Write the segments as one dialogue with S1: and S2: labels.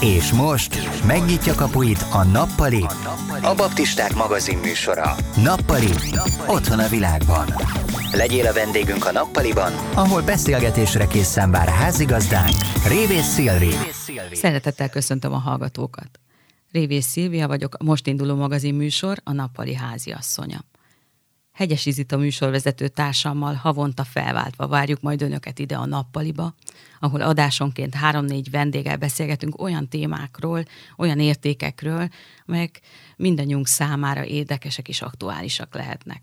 S1: És most megnyitja kapuit a Nappali, a Baptisták magazin műsora. Nappali, otthon a világban. Legyél a vendégünk a Nappaliban, ahol beszélgetésre készen vár házigazdánk, Révész Szilvi.
S2: Szeretettel köszöntöm a hallgatókat. Révész Szilvia vagyok, most induló magazin műsor, a Nappali háziasszonya. Hegyes Izita műsorvezető társammal havonta felváltva várjuk majd önöket ide a nappaliba, ahol adásonként három-négy vendéggel beszélgetünk olyan témákról, olyan értékekről, amelyek mindannyiunk számára érdekesek és aktuálisak lehetnek.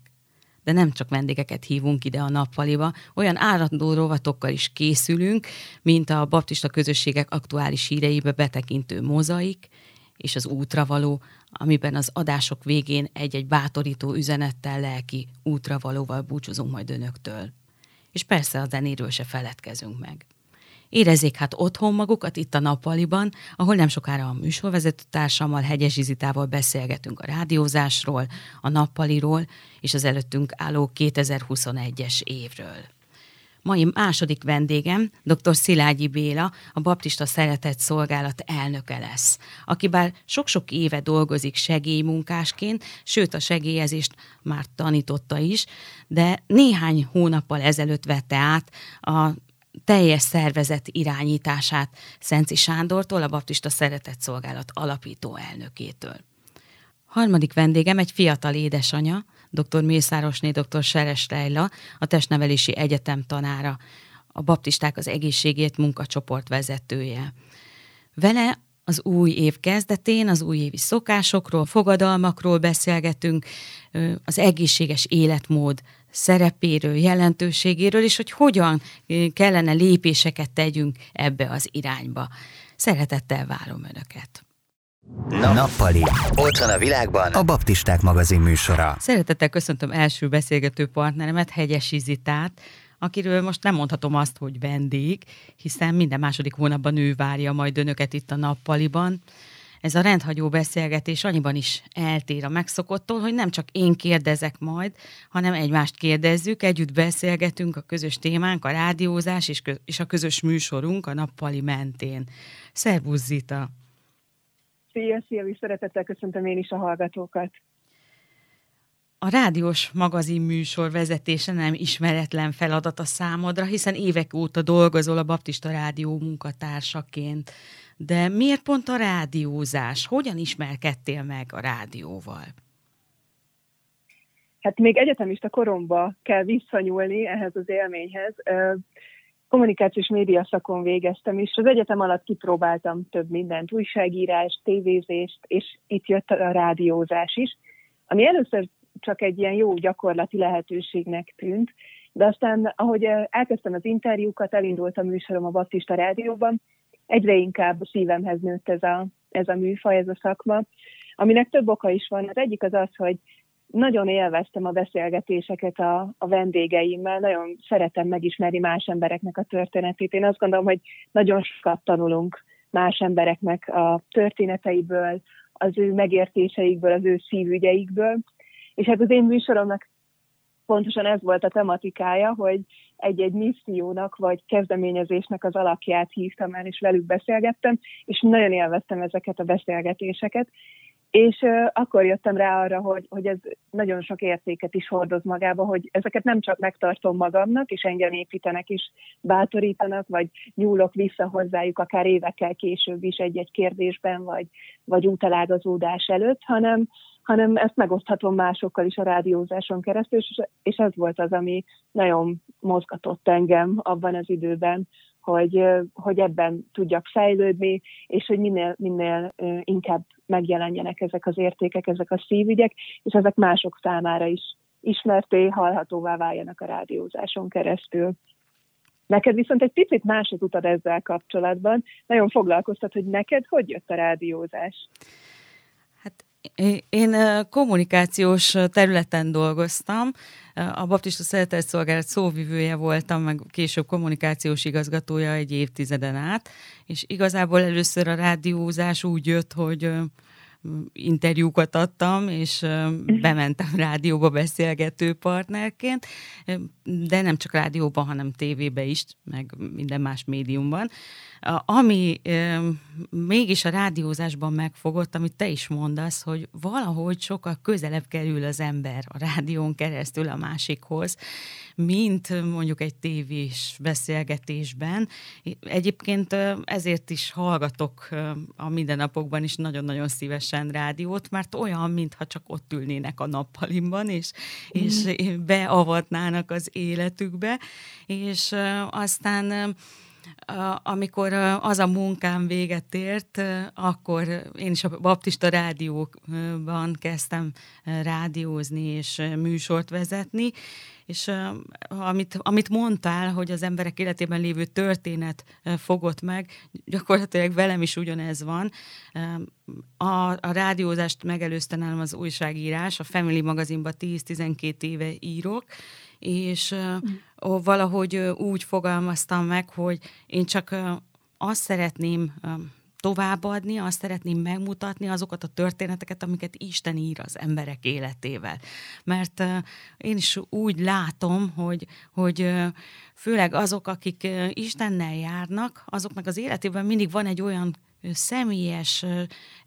S2: De nem csak vendégeket hívunk ide a nappaliba, olyan áradó rovatokkal is készülünk, mint a baptista közösségek aktuális híreibe betekintő mozaik, és az útravaló, amiben az adások végén egy-egy bátorító üzenettel, lelki útravalóval búcsúzunk majd önöktől. És persze a zenéről se feledkezünk meg. Érezzék hát otthon magukat itt a nappaliban, ahol nem sokára a műsorvezető társammal, Hegyes Zitával beszélgetünk a rádiózásról, a nappaliról és az előttünk álló 2021-es évről. Mai második vendégem dr. Szilágyi Béla, a Baptista Szeretett Szolgálat elnöke lesz, aki bár sok-sok éve dolgozik segélymunkásként, sőt a segélyezést már tanította is, de néhány hónappal ezelőtt vette át a teljes szervezet irányítását Szenci Sándortól, a Baptista Szeretett Szolgálat alapító elnökétől. Harmadik vendégem egy fiatal édesanya, dr. Mészárosné, dr. Seres Leila, a Testnevelési Egyetem tanára, a Baptisták az egészségét munkacsoport vezetője. Vele az új év kezdetén, az újévi szokásokról, fogadalmakról beszélgetünk, az egészséges életmód szerepéről, jelentőségéről, és hogy hogyan kellene lépéseket tegyünk ebbe az irányba. Szeretettel várom Önöket!
S1: Nappali. Otthon a világban a Baptisták magazin műsora.
S2: Szeretettel köszöntöm első beszélgető partneremet, Hegyes Izitát, akiről most nem mondhatom azt, hogy vendég, hiszen minden második hónapban ő várja majd önöket itt a nappaliban. Ez a rendhagyó beszélgetés annyiban is eltér a megszokottól, hogy nem csak én kérdezek majd, hanem egymást kérdezzük, együtt beszélgetünk a közös témánk, a rádiózás és, és a közös műsorunk a nappali mentén. Szervusz Zita!
S3: Szia, szia, szeretettel köszöntöm én is a hallgatókat.
S2: A rádiós magazin műsor vezetése nem ismeretlen feladat a számodra, hiszen évek óta dolgozol a Baptista Rádió munkatársaként. De miért pont a rádiózás? Hogyan ismerkedtél meg a rádióval?
S3: Hát még egyetemista koromba kell visszanyúlni ehhez az élményhez kommunikációs média szakon végeztem, és az egyetem alatt kipróbáltam több mindent, újságírás, tévézést, és itt jött a rádiózás is, ami először csak egy ilyen jó gyakorlati lehetőségnek tűnt, de aztán, ahogy elkezdtem az interjúkat, elindult a műsorom a Baptista Rádióban, egyre inkább szívemhez nőtt ez a, ez a műfaj, ez a szakma, aminek több oka is van. Az egyik az az, hogy nagyon élveztem a beszélgetéseket a, a vendégeimmel, nagyon szeretem megismerni más embereknek a történetét. Én azt gondolom, hogy nagyon sokat tanulunk más embereknek a történeteiből, az ő megértéseikből, az ő szívügyeikből. És hát az én műsoromnak pontosan ez volt a tematikája, hogy egy-egy missziónak vagy kezdeményezésnek az alakját hívtam el, és velük beszélgettem, és nagyon élveztem ezeket a beszélgetéseket, és akkor jöttem rá arra, hogy, hogy ez nagyon sok értéket is hordoz magába, hogy ezeket nem csak megtartom magamnak, és engem építenek, és bátorítanak, vagy nyúlok vissza hozzájuk akár évekkel később is egy-egy kérdésben, vagy, vagy útelágazódás előtt, hanem, hanem ezt megoszthatom másokkal is a rádiózáson keresztül, és, és ez volt az, ami nagyon mozgatott engem abban az időben, hogy, hogy ebben tudjak fejlődni, és hogy minél, minél inkább megjelenjenek ezek az értékek, ezek a szívügyek, és ezek mások számára is ismerté, hallhatóvá váljanak a rádiózáson keresztül. Neked viszont egy picit más az utad ezzel kapcsolatban. Nagyon foglalkoztat, hogy neked hogy jött a rádiózás?
S2: Én kommunikációs területen dolgoztam, a Baptista Szeretetszolgálat szóvivője voltam, meg később kommunikációs igazgatója egy évtizeden át, és igazából először a rádiózás úgy jött, hogy interjúkat adtam, és bementem rádióba beszélgető partnerként, de nem csak rádióban, hanem tévébe is, meg minden más médiumban. Ami mégis a rádiózásban megfogott, amit te is mondasz, hogy valahogy sokkal közelebb kerül az ember a rádión keresztül a másikhoz, mint mondjuk egy tévés beszélgetésben. Egyébként ezért is hallgatok a mindennapokban is nagyon-nagyon szívesen rádiót, mert olyan, mintha csak ott ülnének a nappalimban, és, mm. és beavatnának az életükbe, és aztán amikor az a munkám véget ért, akkor én is a baptista rádióban kezdtem rádiózni és műsort vezetni, és amit, amit mondtál, hogy az emberek életében lévő történet fogott meg, gyakorlatilag velem is ugyanez van. A, a rádiózást megelőzte nálam az újságírás, a Family magazinban 10-12 éve írok, és mm. valahogy úgy fogalmaztam meg, hogy én csak azt szeretném továbbadni, azt szeretném megmutatni azokat a történeteket, amiket Isten ír az emberek életével. Mert én is úgy látom, hogy, hogy főleg azok, akik Istennel járnak, azoknak az életében mindig van egy olyan személyes,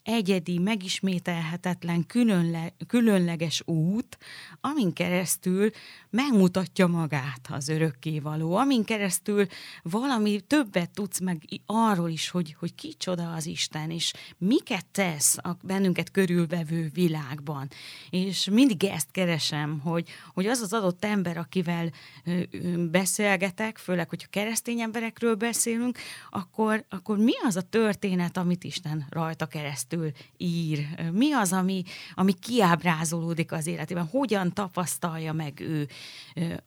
S2: egyedi, megismételhetetlen, különle, különleges út, amin keresztül megmutatja magát az örökkévaló, amin keresztül valami többet tudsz meg arról is, hogy, hogy kicsoda az Isten, és miket tesz a bennünket körülvevő világban. És mindig ezt keresem, hogy, hogy az az adott ember, akivel beszélgetek, főleg, hogyha keresztény emberekről beszélünk, akkor, akkor mi az a történet, amit Isten rajta keresztül ír? Mi az, ami, ami kiábrázolódik az életében? Hogyan tapasztalja meg ő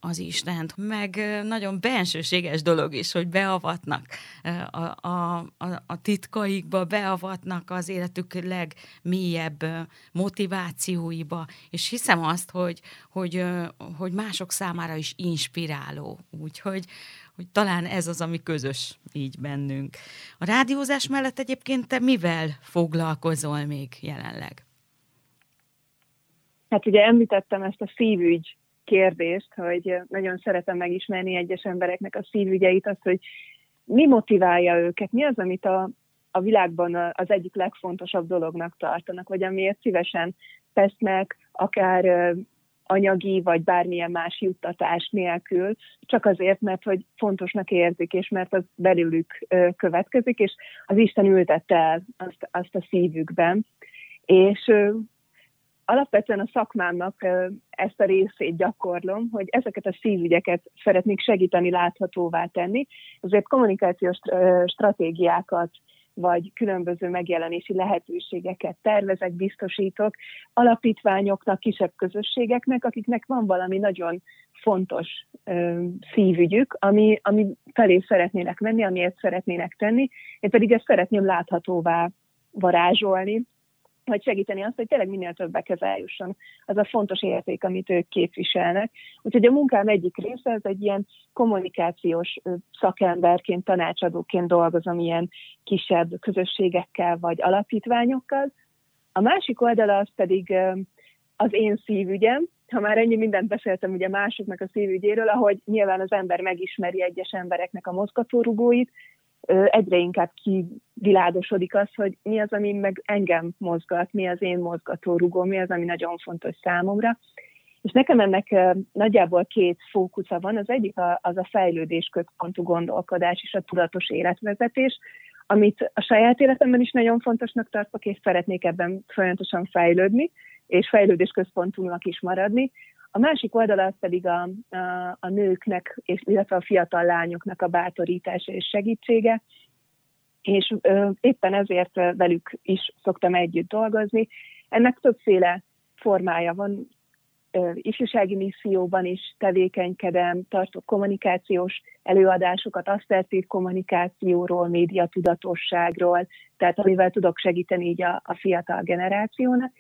S2: az Istent? Meg nagyon bensőséges dolog is, hogy beavatnak a, a, a titkaikba, beavatnak az életük legmélyebb motivációiba, és hiszem azt, hogy, hogy, hogy mások számára is inspiráló. Úgyhogy hogy talán ez az, ami közös így bennünk. A rádiózás mellett egyébként te mivel foglalkozol még jelenleg?
S3: Hát ugye említettem ezt a szívügy kérdést, hogy nagyon szeretem megismerni egyes embereknek a szívügyeit, azt, hogy mi motiválja őket, mi az, amit a, a világban az egyik legfontosabb dolognak tartanak, vagy amiért szívesen tesznek, akár anyagi vagy bármilyen más juttatás nélkül, csak azért, mert hogy fontosnak érzik, és mert az belülük következik, és az Isten ültette el azt, azt a szívükben. És alapvetően a szakmámnak ezt a részét gyakorlom, hogy ezeket a szívügyeket szeretnék segíteni, láthatóvá tenni, ezért kommunikációs stratégiákat vagy különböző megjelenési lehetőségeket tervezek, biztosítok alapítványoknak, kisebb közösségeknek, akiknek van valami nagyon fontos ö, szívügyük, ami, ami felé szeretnének menni, amiért szeretnének tenni, én pedig ezt szeretném láthatóvá varázsolni, vagy segíteni azt, hogy tényleg minél többekhez eljusson az a fontos érték, amit ők képviselnek. Úgyhogy a munkám egyik része, ez egy ilyen kommunikációs szakemberként, tanácsadóként dolgozom ilyen kisebb közösségekkel vagy alapítványokkal. A másik oldala az pedig az én szívügyem, ha már ennyi mindent beszéltem ugye másoknak a szívügyéről, ahogy nyilván az ember megismeri egyes embereknek a mozgatórugóit, egyre inkább kivilágosodik az, hogy mi az, ami meg engem mozgat, mi az én mozgatórugó, mi az, ami nagyon fontos számomra. És nekem ennek nagyjából két fókusza van. Az egyik az a fejlődés központú gondolkodás és a tudatos életvezetés, amit a saját életemben is nagyon fontosnak tartok, és szeretnék ebben folyamatosan fejlődni, és fejlődés központúnak is maradni. A másik oldala pedig a, a, a nőknek, és, illetve a fiatal lányoknak a bátorítása és segítsége, és ö, éppen ezért velük is szoktam együtt dolgozni. Ennek többféle formája van, ö, ifjúsági misszióban is tevékenykedem, tartok kommunikációs előadásokat, asszertív kommunikációról, médiatudatosságról, tehát amivel tudok segíteni így a, a fiatal generációnak,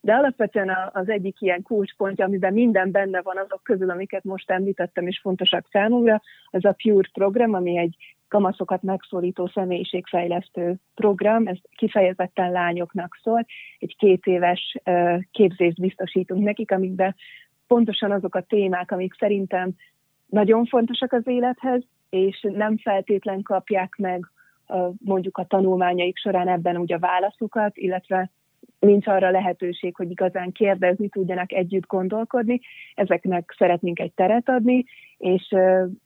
S3: de alapvetően az egyik ilyen kulcspontja, amiben minden benne van azok közül, amiket most említettem, és fontosak számomra, az a Pure program, ami egy kamaszokat megszólító személyiségfejlesztő program, ez kifejezetten lányoknak szól, egy két éves képzést biztosítunk nekik, amikben pontosan azok a témák, amik szerintem nagyon fontosak az élethez, és nem feltétlen kapják meg mondjuk a tanulmányaik során ebben ugye a válaszokat, illetve nincs arra lehetőség, hogy igazán kérdezni tudjanak, együtt gondolkodni. Ezeknek szeretnénk egy teret adni, és,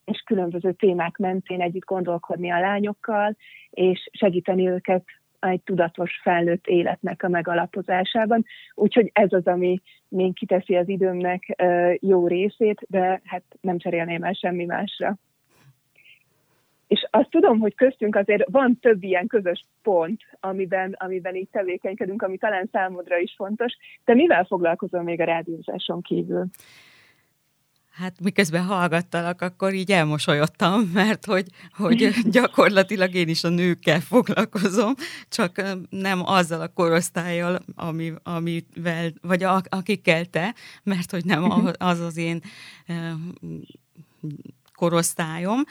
S3: és különböző témák mentén együtt gondolkodni a lányokkal, és segíteni őket egy tudatos felnőtt életnek a megalapozásában. Úgyhogy ez az, ami még kiteszi az időmnek jó részét, de hát nem cserélném el semmi másra. És azt tudom, hogy köztünk azért van több ilyen közös pont, amiben, amiben így tevékenykedünk, ami talán számodra is fontos. De mivel foglalkozom még a rádiózáson kívül?
S2: Hát miközben hallgattalak, akkor így elmosolyodtam, mert hogy, hogy gyakorlatilag én is a nőkkel foglalkozom, csak nem azzal a korosztályjal, ami, amivel, vagy a, akikkel te, mert hogy nem az az én korosztályom.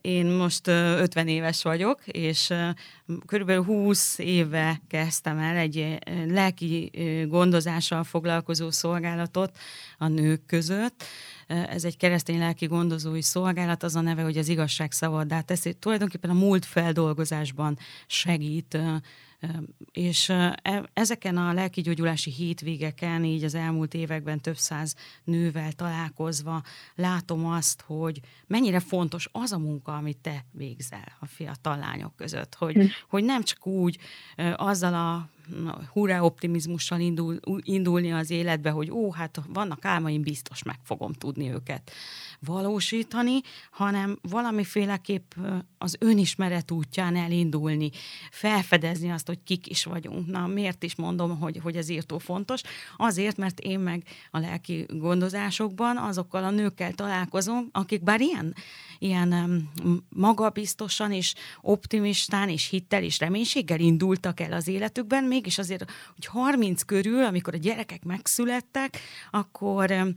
S2: Én most 50 éves vagyok, és körülbelül 20 éve kezdtem el egy lelki gondozással foglalkozó szolgálatot a nők között. Ez egy keresztény lelki gondozói szolgálat, az a neve, hogy az igazság szabaddá teszi. Tulajdonképpen a múlt feldolgozásban segít és e, ezeken a lelkigyógyulási hétvégeken, így az elmúlt években több száz nővel találkozva látom azt, hogy mennyire fontos az a munka, amit te végzel a fiatal lányok között, hogy, hm. hogy nem csak úgy azzal a hurrá optimizmussal indul, indulni az életbe, hogy ó, hát vannak álmaim, biztos meg fogom tudni őket valósítani, hanem valamiféleképp az önismeret útján elindulni, felfedezni azt, hogy kik is vagyunk. Na, miért is mondom, hogy, hogy ez írtó fontos? Azért, mert én meg a lelki gondozásokban azokkal a nőkkel találkozom, akik bár ilyen, ilyen magabiztosan és optimistán és hittel és reménységgel indultak el az életükben, mégis azért, hogy 30 körül, amikor a gyerekek megszülettek, akkor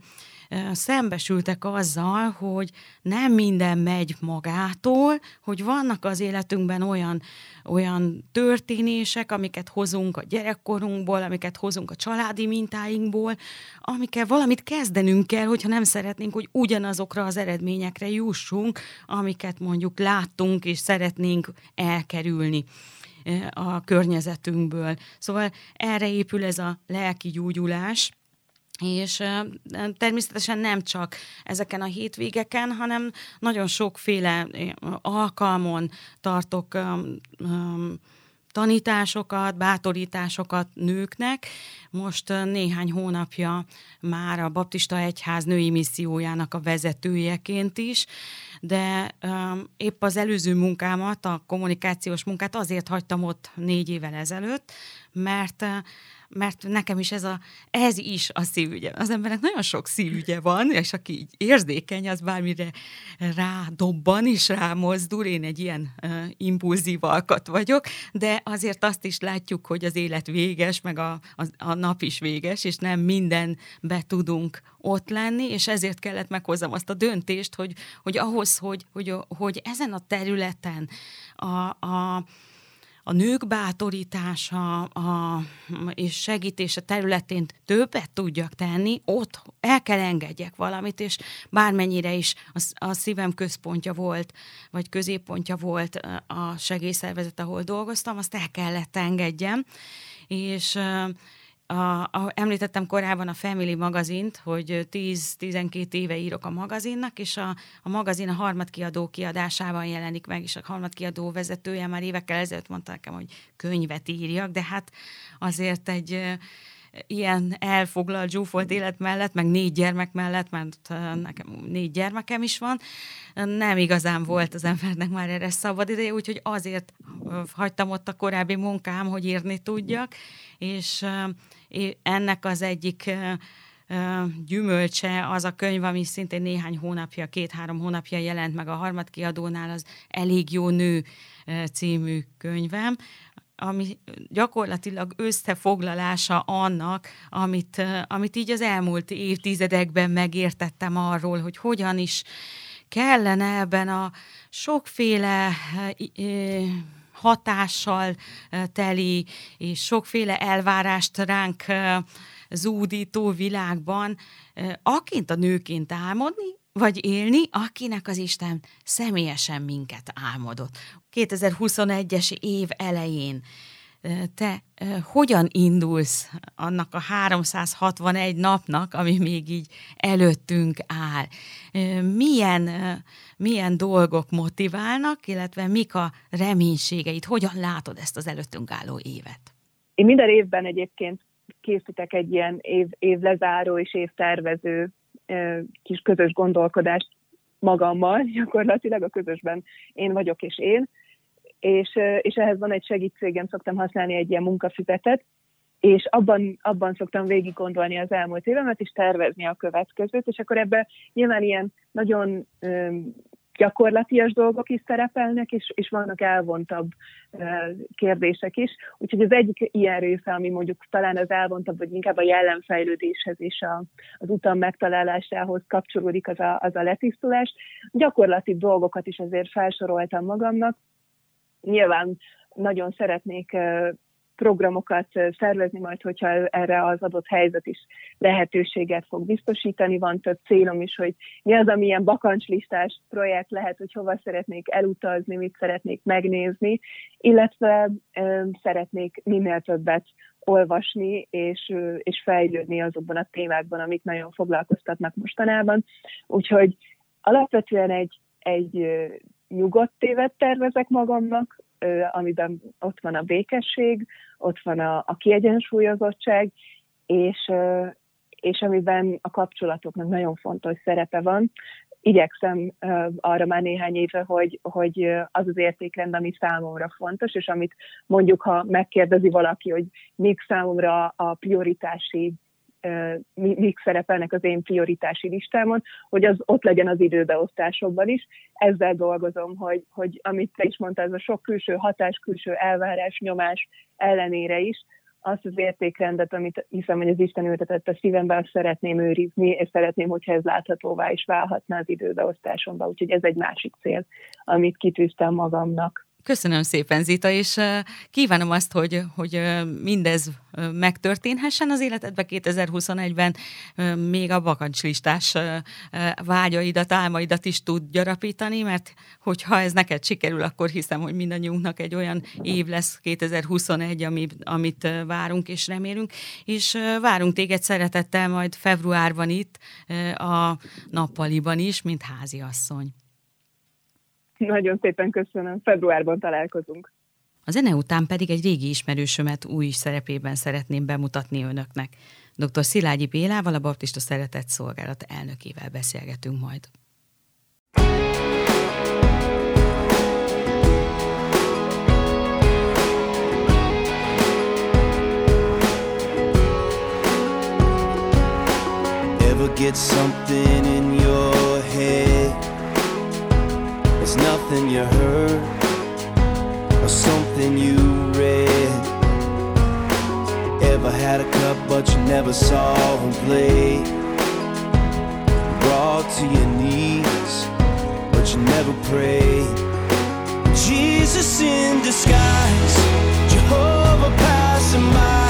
S2: szembesültek azzal, hogy nem minden megy magától, hogy vannak az életünkben olyan, olyan történések, amiket hozunk a gyerekkorunkból, amiket hozunk a családi mintáinkból, amikkel valamit kezdenünk kell, hogyha nem szeretnénk, hogy ugyanazokra az eredményekre jussunk, amiket mondjuk láttunk és szeretnénk elkerülni a környezetünkből. Szóval erre épül ez a lelki gyógyulás, és természetesen nem csak ezeken a hétvégeken, hanem nagyon sokféle alkalmon tartok tanításokat, bátorításokat nőknek. Most néhány hónapja már a Baptista Egyház női missziójának a vezetőjeként is, de épp az előző munkámat, a kommunikációs munkát azért hagytam ott négy évvel ezelőtt, mert mert nekem is ez, a, ez is a szívügye. Az embernek nagyon sok szívügye van, és aki így érzékeny, az bármire rádobban és rámozdul. Én egy ilyen uh, impulzív alkat vagyok, de azért azt is látjuk, hogy az élet véges, meg a, a, a nap is véges, és nem mindenbe tudunk ott lenni, és ezért kellett meghoznom azt a döntést, hogy, hogy ahhoz, hogy, hogy, hogy ezen a területen a, a a nők bátorítása a, és segítése területén többet tudjak tenni, ott el kell engedjek valamit, és bármennyire is a, a szívem központja volt, vagy középpontja volt a segélyszervezet, ahol dolgoztam, azt el kellett engedjem, és a, a, említettem korábban a Family magazint, hogy 10-12 éve írok a magazinnak, és a, a magazin a harmadkiadó kiadásában jelenik meg, és a harmadkiadó vezetője már évekkel ezelőtt mondta nekem, hogy könyvet írjak, de hát azért egy ilyen elfoglalt, zsúfolt élet mellett, meg négy gyermek mellett, mert nekem négy gyermekem is van, nem igazán volt az embernek már erre szabad ideje, úgyhogy azért hagytam ott a korábbi munkám, hogy írni tudjak, és ennek az egyik gyümölcse az a könyv, ami szintén néhány hónapja, két-három hónapja jelent meg a harmadkiadónál, az Elég jó nő című könyvem, ami gyakorlatilag összefoglalása annak, amit, amit így az elmúlt évtizedekben megértettem arról, hogy hogyan is kellene ebben a sokféle hatással teli és sokféle elvárást ránk zúdító világban aként a nőként álmodni, vagy élni, akinek az Isten személyesen minket álmodott. 2021-es év elején te hogyan indulsz annak a 361 napnak, ami még így előttünk áll? Milyen, milyen dolgok motiválnak, illetve mik a reménységeid? Hogyan látod ezt az előttünk álló évet?
S3: Én minden évben egyébként készítek egy ilyen év, év lezáró és évtervező kis közös gondolkodást magammal, gyakorlatilag a közösben én vagyok és én, és, és ehhez van egy segítségem, szoktam használni egy ilyen munkafüzetet, és abban, abban szoktam végig gondolni az elmúlt évemet, és tervezni a következőt, és akkor ebben nyilván ilyen nagyon gyakorlatias dolgok is szerepelnek, és, és vannak elvontabb kérdések is. Úgyhogy az egyik ilyen része, ami mondjuk talán az elvontabb, vagy inkább a jellemfejlődéshez és a, az utam megtalálásához kapcsolódik az a, az a letisztulás. Gyakorlati dolgokat is azért felsoroltam magamnak. Nyilván nagyon szeretnék programokat szervezni majd, hogyha erre az adott helyzet is lehetőséget fog biztosítani. Van több célom is, hogy mi az, ami ilyen bakancslistás projekt lehet, hogy hova szeretnék elutazni, mit szeretnék megnézni, illetve szeretnék minél többet olvasni és, és fejlődni azokban a témákban, amik nagyon foglalkoztatnak mostanában. Úgyhogy alapvetően egy, egy nyugodt évet tervezek magamnak, amiben ott van a békesség, ott van a, a kiegyensúlyozottság, és, és amiben a kapcsolatoknak nagyon fontos szerepe van. Igyekszem arra már néhány éve, hogy, hogy az az értékrend, ami számomra fontos, és amit mondjuk, ha megkérdezi valaki, hogy mik számomra a prioritási mik szerepelnek az én prioritási listámon, hogy az ott legyen az időbeosztásokban is. Ezzel dolgozom, hogy, hogy amit te is mondtál, ez a sok külső hatás, külső elvárás, nyomás ellenére is, azt az értékrendet, amit hiszem, hogy az Isten ültetett a szívembe, azt szeretném őrizni, és szeretném, hogyha ez láthatóvá is válhatna az időbeosztásomba. Úgyhogy ez egy másik cél, amit kitűztem magamnak.
S2: Köszönöm szépen, Zita, és kívánom azt, hogy, hogy mindez megtörténhessen az életedben 2021-ben, még a bakancslistás vágyaidat, álmaidat is tud gyarapítani, mert hogyha ez neked sikerül, akkor hiszem, hogy mindannyiunknak egy olyan év lesz 2021, amit, amit várunk és remélünk, és várunk téged szeretettel majd februárban itt a nappaliban is, mint háziasszony.
S3: Nagyon szépen köszönöm. Februárban találkozunk.
S2: A zene után pedig egy régi ismerősömet új szerepében szeretném bemutatni önöknek. Dr. Szilágyi Bélával, a Baptista Szeretett Szolgálat elnökével beszélgetünk majd. Ever get something in your head Nothing you heard or something you read. Ever had a cup but you never saw him play? Brought to your knees, but you never prayed. Jesus in disguise, Jehovah passing by.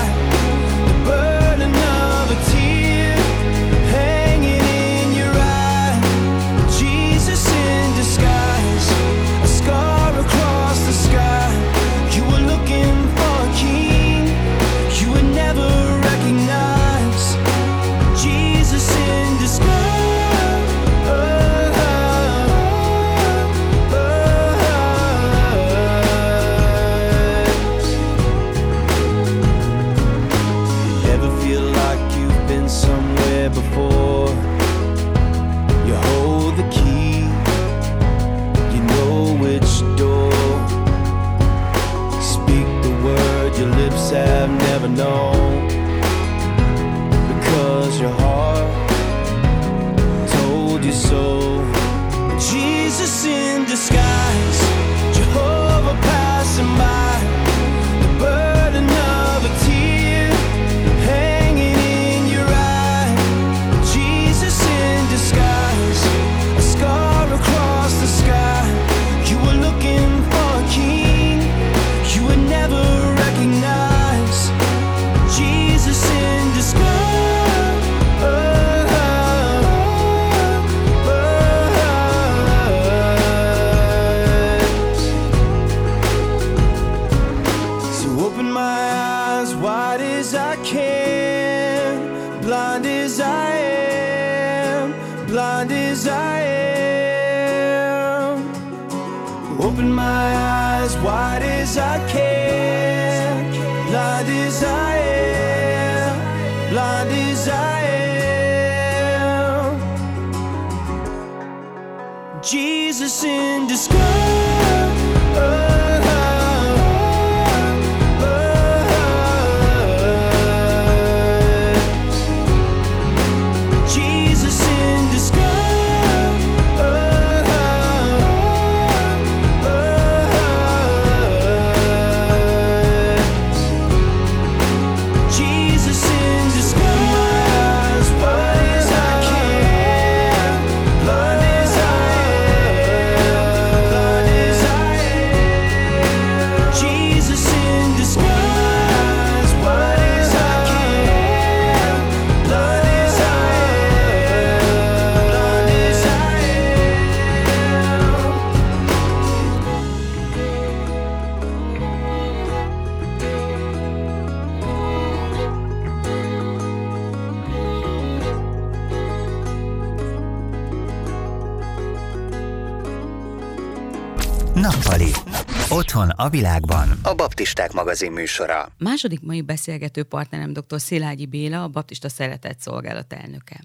S1: Otthon a világban. A Baptisták magazin műsora.
S2: Második mai beszélgető partnerem dr. Szilágyi Béla, a Baptista Szeretett Szolgálat elnöke.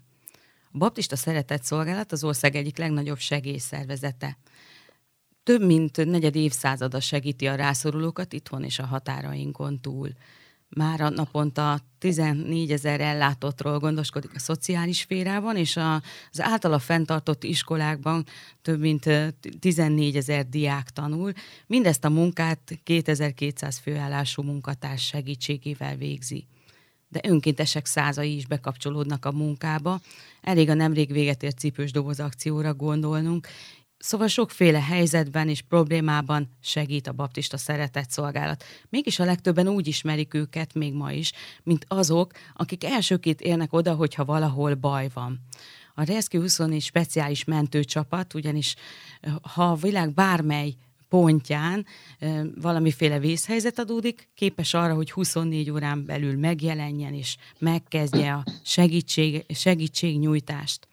S2: A Baptista Szeretett Szolgálat az ország egyik legnagyobb segélyszervezete. Több mint negyed évszázada segíti a rászorulókat itthon és a határainkon túl. Már a naponta 14 ezer ellátottról gondoskodik a szociális szférában, és a, az általa fenntartott iskolákban több mint ö, 14 ezer diák tanul. Mindezt a munkát 2200 főállású munkatárs segítségével végzi de önkéntesek százai is bekapcsolódnak a munkába. Elég a nemrég véget ért cipős doboz akcióra gondolnunk. Szóval sokféle helyzetben és problémában segít a baptista szeretett szolgálat. Mégis a legtöbben úgy ismerik őket még ma is, mint azok, akik elsőként érnek oda, hogyha valahol baj van. A Rescue 24 speciális mentőcsapat, ugyanis ha a világ bármely pontján valamiféle vészhelyzet adódik, képes arra, hogy 24 órán belül megjelenjen és megkezdje a segítség, segítségnyújtást.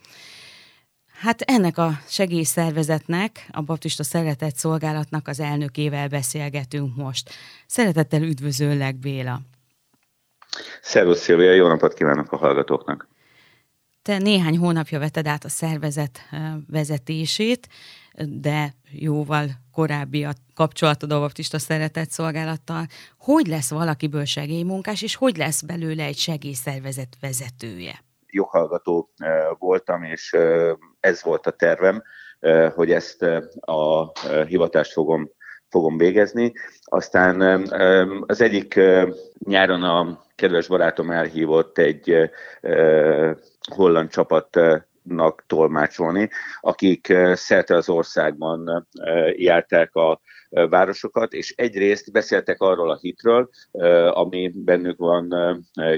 S2: Hát ennek a segélyszervezetnek, a Baptista Szeretett Szolgálatnak az elnökével beszélgetünk most. Szeretettel üdvözöllek, Béla!
S4: Szervusz Szilvia, jó napot kívánok a hallgatóknak!
S2: Te néhány hónapja veted át a szervezet vezetését, de jóval korábbi a kapcsolatod a Baptista Szeretett Szolgálattal. Hogy lesz valakiből segélymunkás, és hogy lesz belőle egy segélyszervezet vezetője?
S4: Joghallgató eh, voltam, és ez volt a tervem, hogy ezt a hivatást fogom, fogom végezni. Aztán az egyik nyáron a kedves barátom elhívott egy holland csapatnak tolmácsolni, akik szerte az országban járták a városokat, és egyrészt beszéltek arról a hitről, ami bennük van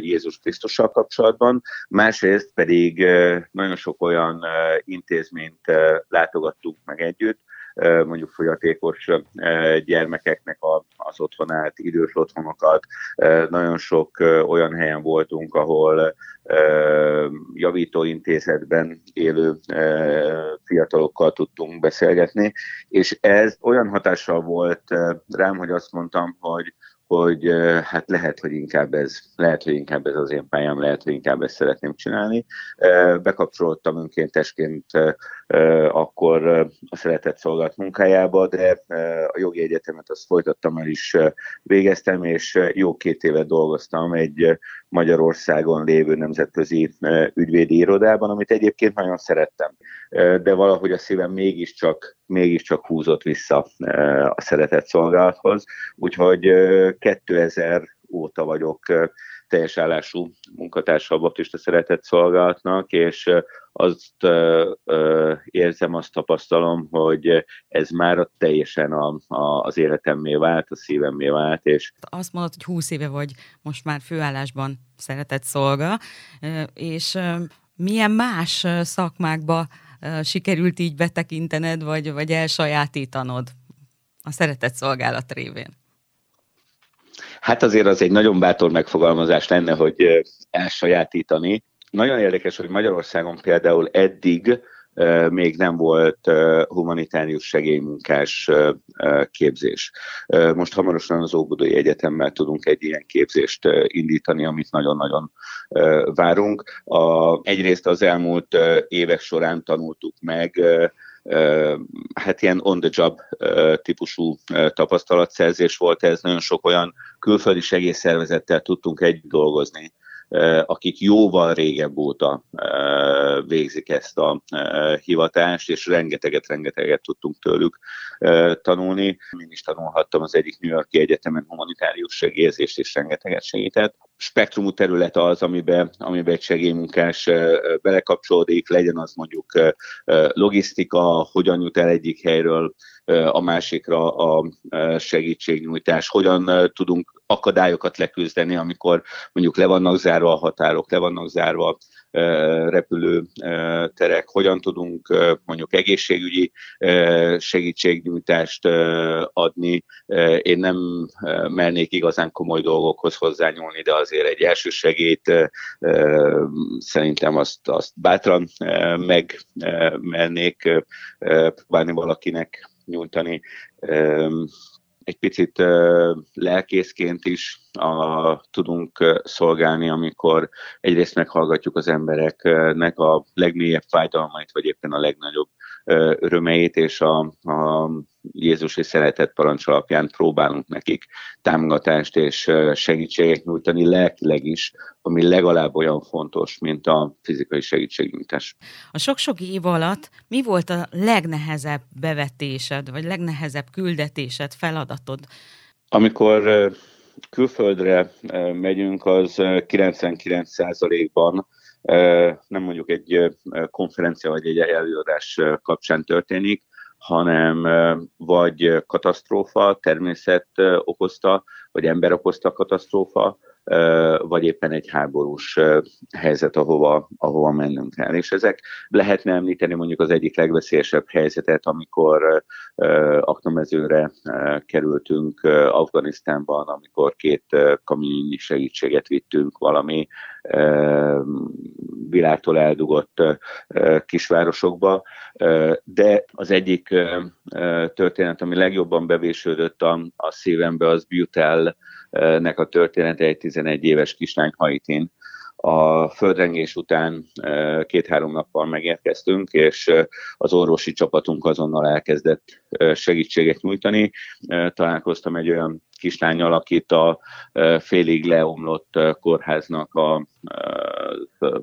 S4: Jézus Krisztussal kapcsolatban, másrészt pedig nagyon sok olyan intézményt látogattunk meg együtt, mondjuk fogyatékos gyermekeknek az otthonát, idős otthonokat. Nagyon sok olyan helyen voltunk, ahol javítóintézetben élő fiatalokkal tudtunk beszélgetni, és ez olyan hatással volt rám, hogy azt mondtam, hogy hogy hát lehet, hogy inkább ez, lehet, hogy inkább ez az én pályám, lehet, hogy inkább ezt szeretném csinálni. Bekapcsolódtam önkéntesként akkor a szeretett szolgálat munkájába, de a jogi egyetemet azt folytattam el is végeztem, és jó két évet dolgoztam egy Magyarországon lévő nemzetközi ügyvédi irodában, amit egyébként nagyon szerettem. De valahogy a szívem mégiscsak, mégiscsak húzott vissza a szeretett szolgálathoz. Úgyhogy eh, 2000 óta vagyok teljes állású munkatársa a Baptista Szeretett Szolgálatnak, és azt érzem, azt tapasztalom, hogy ez már teljesen a, a, az életemmé vált, a szívemmé vált, és
S2: Azt mondod, hogy 20 éve vagy most már főállásban szeretett szolga, és milyen más szakmákba sikerült így betekintened, vagy, vagy elsajátítanod a szeretett szolgálat révén?
S4: Hát azért az egy nagyon bátor megfogalmazás lenne, hogy elsajátítani. Nagyon érdekes, hogy Magyarországon például eddig még nem volt humanitárius segélymunkás képzés. Most hamarosan az Óbudai Egyetemmel tudunk egy ilyen képzést indítani, amit nagyon-nagyon várunk. A, egyrészt az elmúlt évek során tanultuk meg, hát ilyen on the job típusú tapasztalatszerzés volt ez, nagyon sok olyan külföldi segélyszervezettel tudtunk együtt dolgozni, akik jóval régebb óta végzik ezt a hivatást, és rengeteget, rengeteget tudtunk tőlük tanulni. Én is tanulhattam az egyik New Yorki Egyetemen humanitárius segélyezést, és rengeteget segített. Spektrumú terület az, amiben, amiben egy segélymunkás belekapcsolódik, legyen az mondjuk logisztika, hogyan jut el egyik helyről a másikra a segítségnyújtás, hogyan tudunk akadályokat leküzdeni, amikor mondjuk le vannak zárva a határok, le vannak zárva repülőterek, hogyan tudunk mondjuk egészségügyi segítségnyújtást adni. Én nem mernék igazán komoly dolgokhoz hozzányúlni, de azért egy első segét szerintem azt, azt bátran megmernék próbálni valakinek nyújtani egy picit lelkészként is a, tudunk szolgálni, amikor egyrészt meghallgatjuk az embereknek a legmélyebb fájdalmait, vagy éppen a legnagyobb örömeit, és a, a Jézusi szeretet parancs alapján próbálunk nekik támogatást és segítséget nyújtani lelkileg is, ami legalább olyan fontos, mint a fizikai segítségnyújtás.
S2: A sok-sok év alatt mi volt a legnehezebb bevetésed, vagy legnehezebb küldetésed, feladatod?
S4: Amikor külföldre megyünk, az 99%-ban nem mondjuk egy konferencia vagy egy előadás kapcsán történik, hanem vagy katasztrófa, természet okozta, vagy ember okozta katasztrófa, vagy éppen egy háborús helyzet, ahova, ahova mennünk kell. És ezek lehetne említeni mondjuk az egyik legveszélyesebb helyzetet, amikor aknamezőre kerültünk Afganisztánban, amikor két kamionnyi segítséget vittünk valami világtól eldugott kisvárosokba, de az egyik történet, ami legjobban bevésődött a, a szívembe, az Butel nek a története egy 11 éves kislány Haitin. A földrengés után két-három nappal megérkeztünk, és az orvosi csapatunk azonnal elkezdett segítséget nyújtani. Találkoztam egy olyan kislányjal, akit a félig leomlott kórháznak a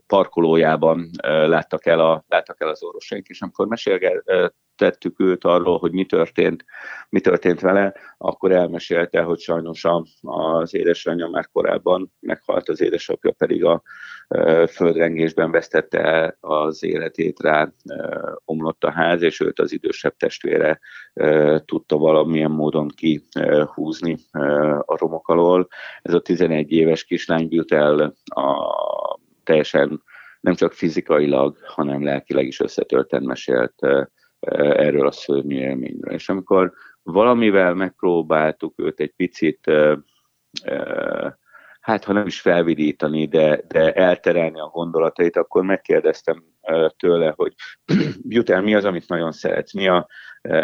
S4: parkolójában láttak el, a, láttak el az orvosaink, és amikor meséltettük őt arról, hogy mi történt, mi történt vele, akkor elmesélte, hogy sajnos az édesanyja már korábban meghalt, az édesapja pedig a földrengésben vesztette el az életét, rá omlott a ház, és őt az idősebb testvére tudta valamilyen módon kihúzni a romok alól. Ez a 11 éves kislány jut el a teljesen nem csak fizikailag, hanem lelkileg is összetölten mesélt erről a szörnyű élményről. És amikor valamivel megpróbáltuk őt egy picit, hát ha nem is felvidítani, de, de elterelni a gondolatait, akkor megkérdeztem tőle, hogy jut el, mi az, amit nagyon szeretsz, mi a,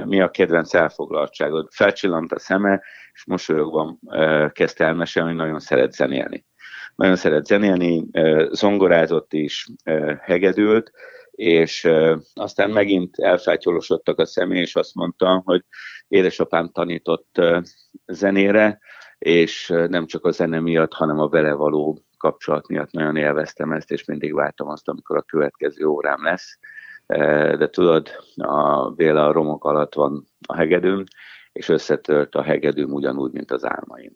S4: mi a kedvenc elfoglaltságod. Felcsillant a szeme, és mosolyogva kezdte elmesélni, hogy nagyon szeret zenélni. Nagyon szeret zenélni, zongorázott is, hegedült, és aztán megint elfátyolosodtak a szemé, és azt mondta, hogy édesapám tanított zenére, és nem csak a zene miatt, hanem a vele való kapcsolat miatt nagyon élveztem ezt, és mindig vártam azt, amikor a következő órám lesz. De tudod, a Béla a romok alatt van a hegedőm, és összetört a hegedőm ugyanúgy, mint az álmaim.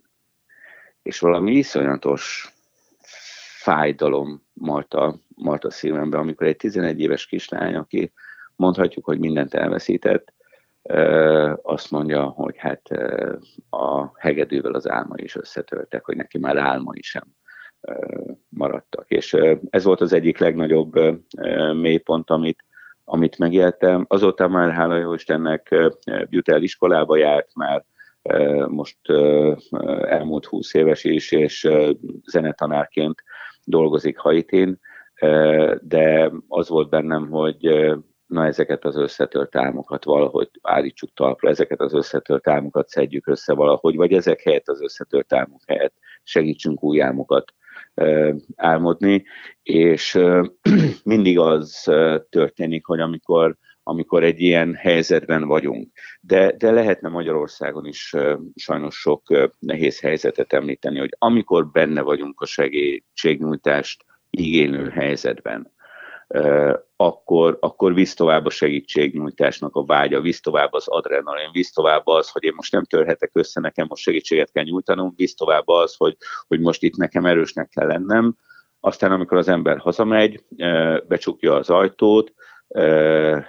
S4: És valami iszonyatos fájdalom mart a, mart a szívembe, amikor egy 11 éves kislány, aki mondhatjuk, hogy mindent elveszített, azt mondja, hogy hát a hegedűvel az álmai is összetörtek, hogy neki már álmai sem maradtak. És ez volt az egyik legnagyobb mélypont, amit, amit megéltem. Azóta már hála jó Istennek jut iskolába járt, már most elmúlt 20 éves is, és zenetanárként dolgozik Haitin, de az volt bennem, hogy na ezeket az összetört álmokat valahogy állítsuk talpra, ezeket az összetört álmokat szedjük össze valahogy, vagy ezek helyett az összetört álmok helyett segítsünk új álmokat álmodni, és mindig az történik, hogy amikor amikor egy ilyen helyzetben vagyunk. De, de lehetne Magyarországon is sajnos sok nehéz helyzetet említeni, hogy amikor benne vagyunk a segítségnyújtást igénylő helyzetben, akkor, akkor visz tovább a segítségnyújtásnak a vágya, visz tovább az adrenalin, visz tovább az, hogy én most nem törhetek össze, nekem most segítséget kell nyújtanom, visz tovább az, hogy, hogy most itt nekem erősnek kell lennem. Aztán, amikor az ember hazamegy, becsukja az ajtót,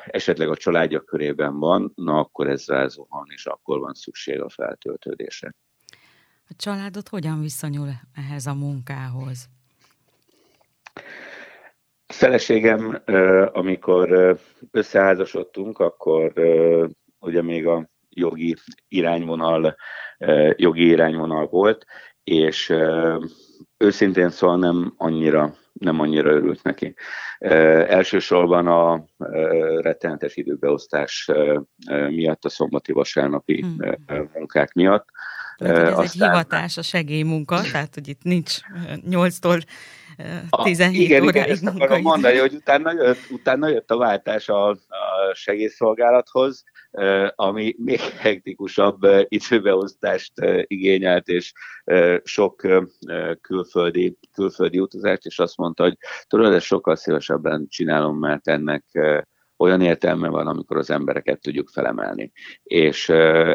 S4: esetleg a családja körében van, na akkor ez rázuhan, és akkor van szükség a feltöltődésre.
S2: A családot hogyan viszonyul ehhez a munkához?
S4: A feleségem, amikor összeházasodtunk, akkor ugye még a jogi irányvonal, jogi irányvonal volt, és őszintén szóval nem annyira, nem annyira örült neki. Elsősorban a rettenetes időbeosztás miatt, a szombati vasárnapi hmm. munkák miatt.
S2: Tehát, ez Aztán... egy hivatás, a segélymunka, tehát hogy itt nincs 8-tól 17
S4: igen,
S2: óráig
S4: igen, ezt akarom mondani, hogy utána jött, utána jött a váltás a, a segélyszolgálathoz, ami még hektikusabb időbeosztást igényelt, és sok külföldi, külföldi utazást, és azt mondta, hogy tudod, ezt sokkal szívesebben csinálom, mert ennek olyan értelme van, amikor az embereket tudjuk felemelni. És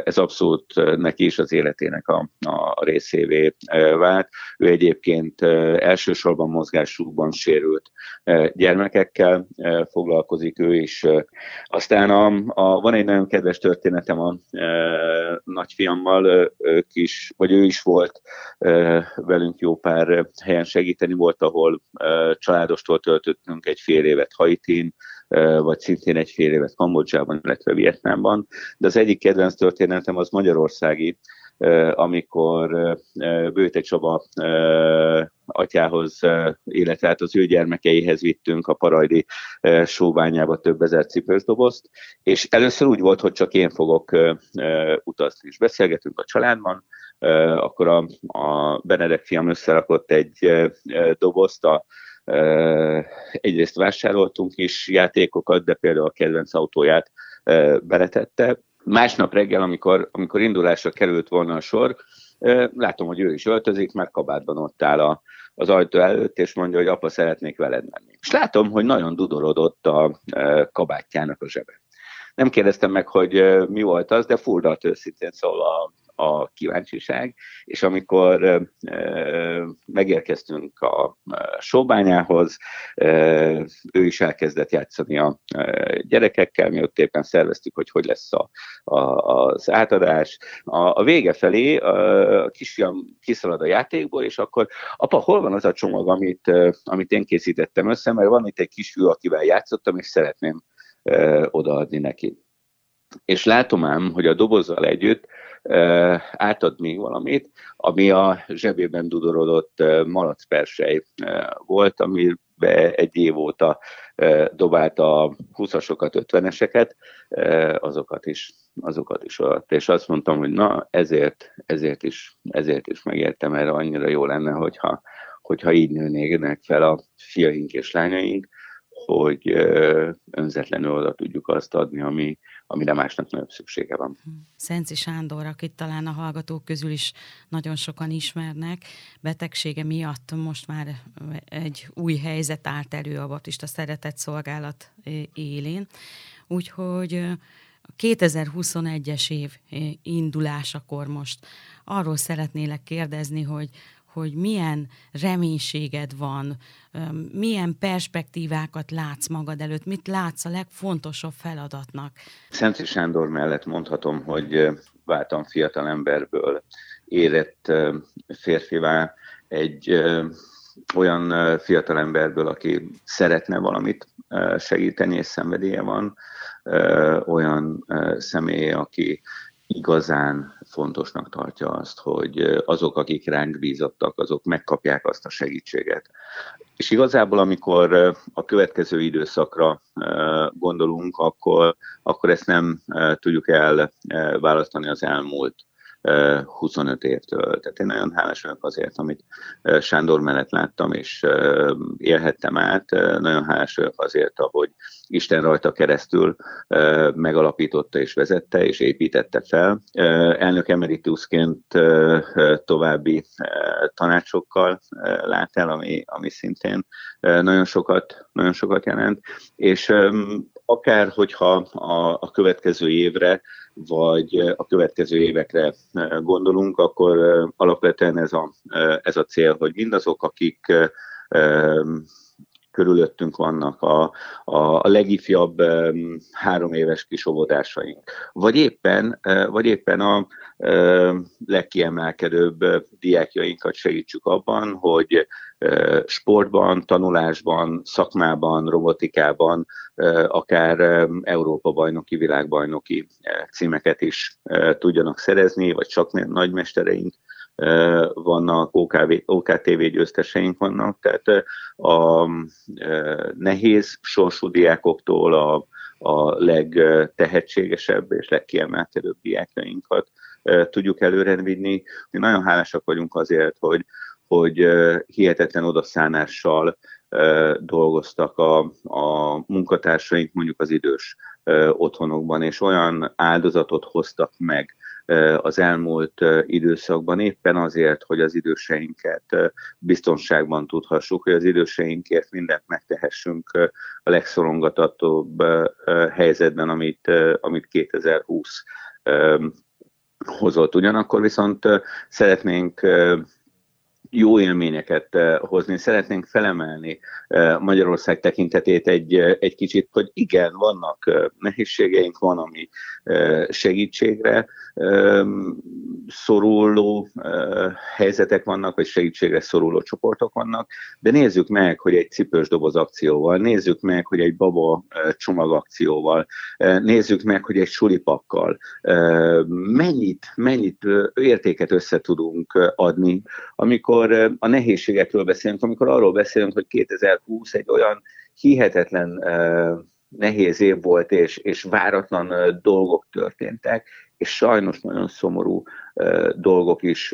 S4: ez abszolút neki is az életének a, a részévé vált. Ő egyébként elsősorban mozgásukban sérült gyermekekkel foglalkozik ő is. Aztán a, a, van egy nagyon kedves történetem a e, nagyfiammal, ők is, vagy ő is volt velünk jó pár helyen segíteni, volt, ahol családostól töltöttünk egy fél évet Haitin, vagy szintén egy fél évet Kambodzsában, illetve Vietnámban. De az egyik kedvenc történetem az magyarországi, amikor Bőte Csaba atyához, illetve hát az ő gyermekeihez vittünk a Parajdi sóbányába több ezer cipősdobozt, és először úgy volt, hogy csak én fogok utazni, és beszélgetünk a családban, akkor a, a Benedek fiam összerakott egy dobozt a egyrészt vásároltunk is játékokat, de például a kedvenc autóját beletette. Másnap reggel, amikor, amikor indulásra került volna a sor, látom, hogy ő is öltözik, mert kabátban ott áll a, az ajtó előtt, és mondja, hogy apa, szeretnék veled menni. És látom, hogy nagyon dudorodott a kabátjának a zsebe. Nem kérdeztem meg, hogy mi volt az, de furdalt őszintén szólva a kíváncsiság, és amikor megérkeztünk a showbányához, e, ő is elkezdett játszani a gyerekekkel, mi ott éppen szerveztük, hogy hogy lesz a, a, az átadás. A, a vége felé a, a kisfiam kiszalad a játékból, és akkor apa, hol van az a csomag, amit, amit én készítettem össze, mert van itt egy kisfiú, akivel játszottam, és szeretném odaadni neki. És látom ám, hogy a dobozzal együtt átad még valamit, ami a zsebében dudorodott malacpersely volt, amibe egy év óta dobálta a 20-asokat, 50-eseket, azokat is azokat is alatt. És azt mondtam, hogy na, ezért, ezért, is, ezért is megértem erre, annyira jó lenne, hogyha, hogyha így nőnének fel a fiaink és lányaink, hogy önzetlenül oda tudjuk azt adni, ami, amire másnak nagyobb szüksége van.
S2: Szenci Sándor, akit talán a hallgatók közül is nagyon sokan ismernek, betegsége miatt most már egy új helyzet állt elő a Baptista Szeretett Szolgálat élén. Úgyhogy a 2021-es év indulásakor most arról szeretnélek kérdezni, hogy hogy milyen reménységed van, milyen perspektívákat látsz magad előtt, mit látsz a legfontosabb feladatnak?
S4: Szenci Sándor mellett mondhatom, hogy váltam fiatal emberből érett férfivá egy olyan fiatal emberből, aki szeretne valamit segíteni, és szenvedélye van, olyan személy, aki igazán fontosnak tartja azt, hogy azok, akik ránk bízottak, azok megkapják azt a segítséget. És igazából, amikor a következő időszakra gondolunk, akkor, akkor ezt nem tudjuk elválasztani az elmúlt 25 évtől. Tehát én nagyon hálás vagyok azért, amit Sándor mellett láttam, és élhettem át. Nagyon hálás vagyok azért, ahogy Isten rajta keresztül megalapította és vezette és építette fel. Elnök emeritusként további tanácsokkal lát el, ami, ami szintén nagyon sokat, nagyon sokat jelent. És akár hogyha a, a következő évre vagy a következő évekre gondolunk, akkor alapvetően ez a, ez a cél, hogy mindazok, akik körülöttünk vannak a, a, a legifjabb három éves kisobodásaink, vagy éppen, vagy éppen a uh, legkiemelkedőbb diákjainkat segítsük abban, hogy sportban, tanulásban, szakmában, robotikában, akár um, Európa-bajnoki, világbajnoki címeket is tudjanak szerezni, vagy csak nagymestereink vannak, OKV, OKTV győzteseink vannak, tehát a nehéz sorsú diákoktól a, a legtehetségesebb és legkiemelkedőbb diákjainkat tudjuk előre. Mi nagyon hálásak vagyunk azért, hogy, hogy hihetetlen odaszánással dolgoztak a, a munkatársaink mondjuk az idős otthonokban, és olyan áldozatot hoztak meg az elmúlt időszakban, éppen azért, hogy az időseinket biztonságban tudhassuk, hogy az időseinkért mindent megtehessünk a legszorongatatóbb helyzetben, amit, amit 2020 hozott. Ugyanakkor viszont szeretnénk jó élményeket hozni, szeretnénk felemelni Magyarország tekintetét egy, egy kicsit, hogy igen, vannak nehézségeink, van, ami segítségre szoruló helyzetek vannak, vagy segítségre szoruló csoportok vannak, de nézzük meg, hogy egy cipős doboz akcióval, nézzük meg, hogy egy baba csomag akcióval, nézzük meg, hogy egy sulipakkal mennyit, mennyit értéket össze tudunk adni, amikor a nehézségekről beszélünk, amikor arról beszélünk, hogy 2020 egy olyan hihetetlen nehéz év volt, és, és váratlan dolgok történtek, és sajnos nagyon szomorú dolgok is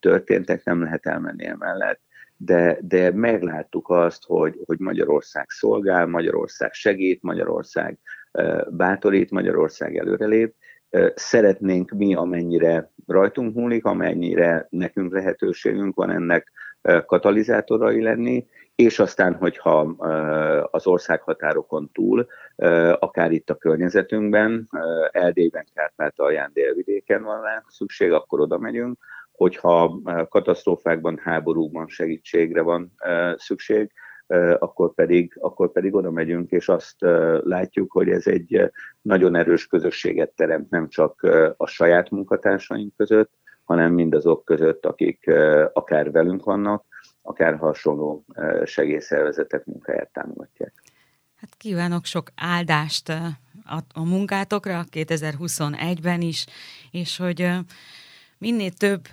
S4: történtek, nem lehet elmenni emellett, de, de megláttuk azt, hogy, hogy Magyarország szolgál, Magyarország segít, Magyarország bátorít, Magyarország előrelép. Szeretnénk mi, amennyire rajtunk múlik, amennyire nekünk lehetőségünk van ennek katalizátorai lenni, és aztán, hogyha az országhatárokon túl, akár itt a környezetünkben, Erdélyben, Kárpátalján, délvidéken van rá szükség, akkor oda megyünk, hogyha katasztrófákban, háborúkban segítségre van szükség, akkor pedig, akkor pedig oda megyünk, és azt látjuk, hogy ez egy nagyon erős közösséget teremt nem csak a saját munkatársaink között, hanem mindazok között, akik akár velünk vannak, akár hasonló segélyszervezetek munkáját támogatják.
S2: Hát kívánok sok áldást a, a munkátokra 2021-ben is, és hogy minél több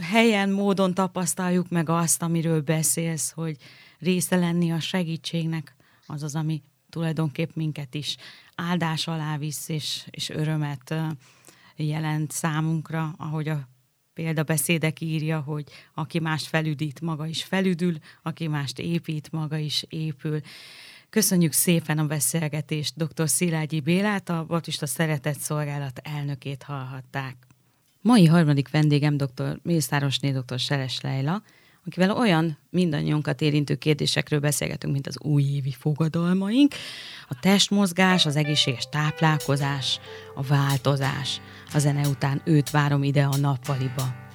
S2: helyen, módon tapasztaljuk meg azt, amiről beszélsz, hogy része lenni a segítségnek, az az, ami tulajdonképp minket is áldás alá visz, és, és örömet jelent számunkra, ahogy a példabeszédek írja, hogy aki mást felüdít, maga is felüdül, aki mást épít, maga is épül. Köszönjük szépen a beszélgetést. Dr. Szilágyi Bélát, a Batista Szeretett Szolgálat elnökét hallhatták. Mai harmadik vendégem dr. Mészárosné dr. Seres Leila, akivel olyan mindannyiunkat érintő kérdésekről beszélgetünk, mint az újévi fogadalmaink, a testmozgás, az egészséges táplálkozás, a változás. A zene után őt várom ide a nappaliba.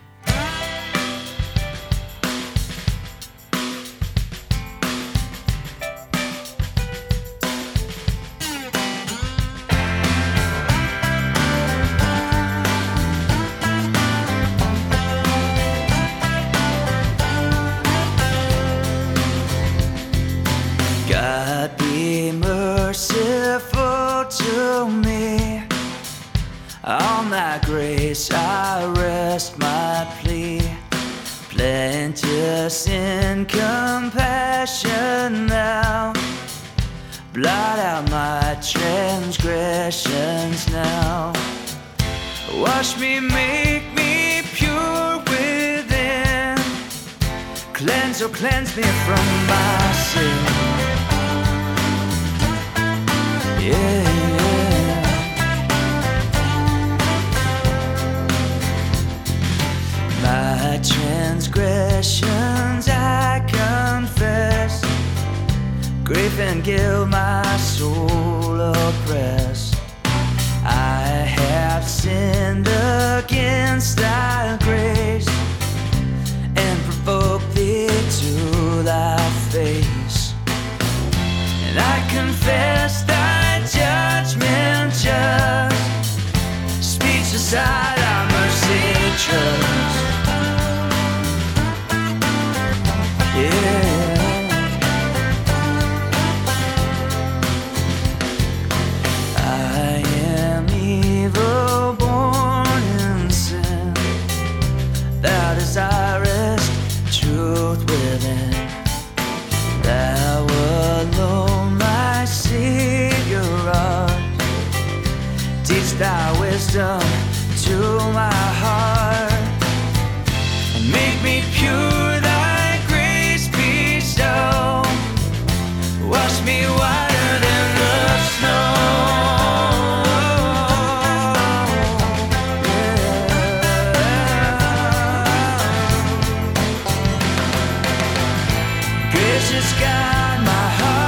S5: just got my heart.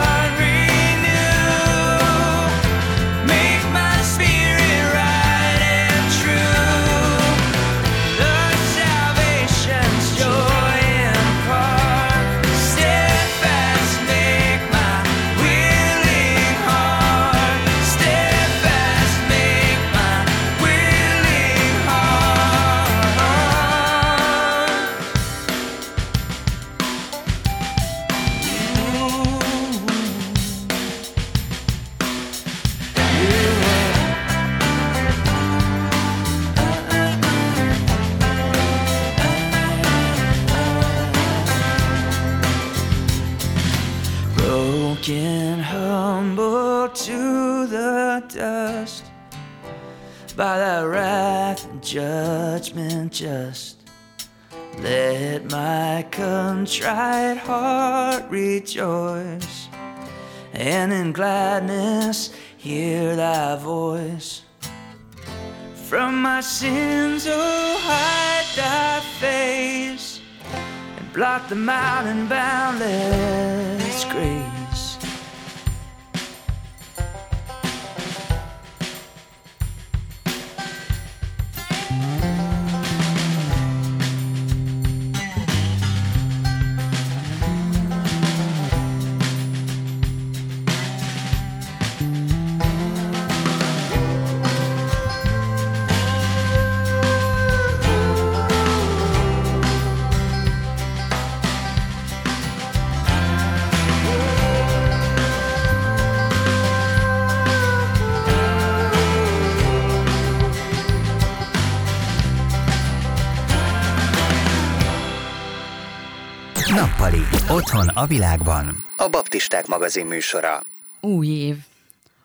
S5: Just. Let my contrite heart rejoice, and in gladness hear thy voice. From my sins, oh, hide thy face, and block them out in boundless grace.
S1: A világban. A Baptisták magazin műsora.
S2: Új év.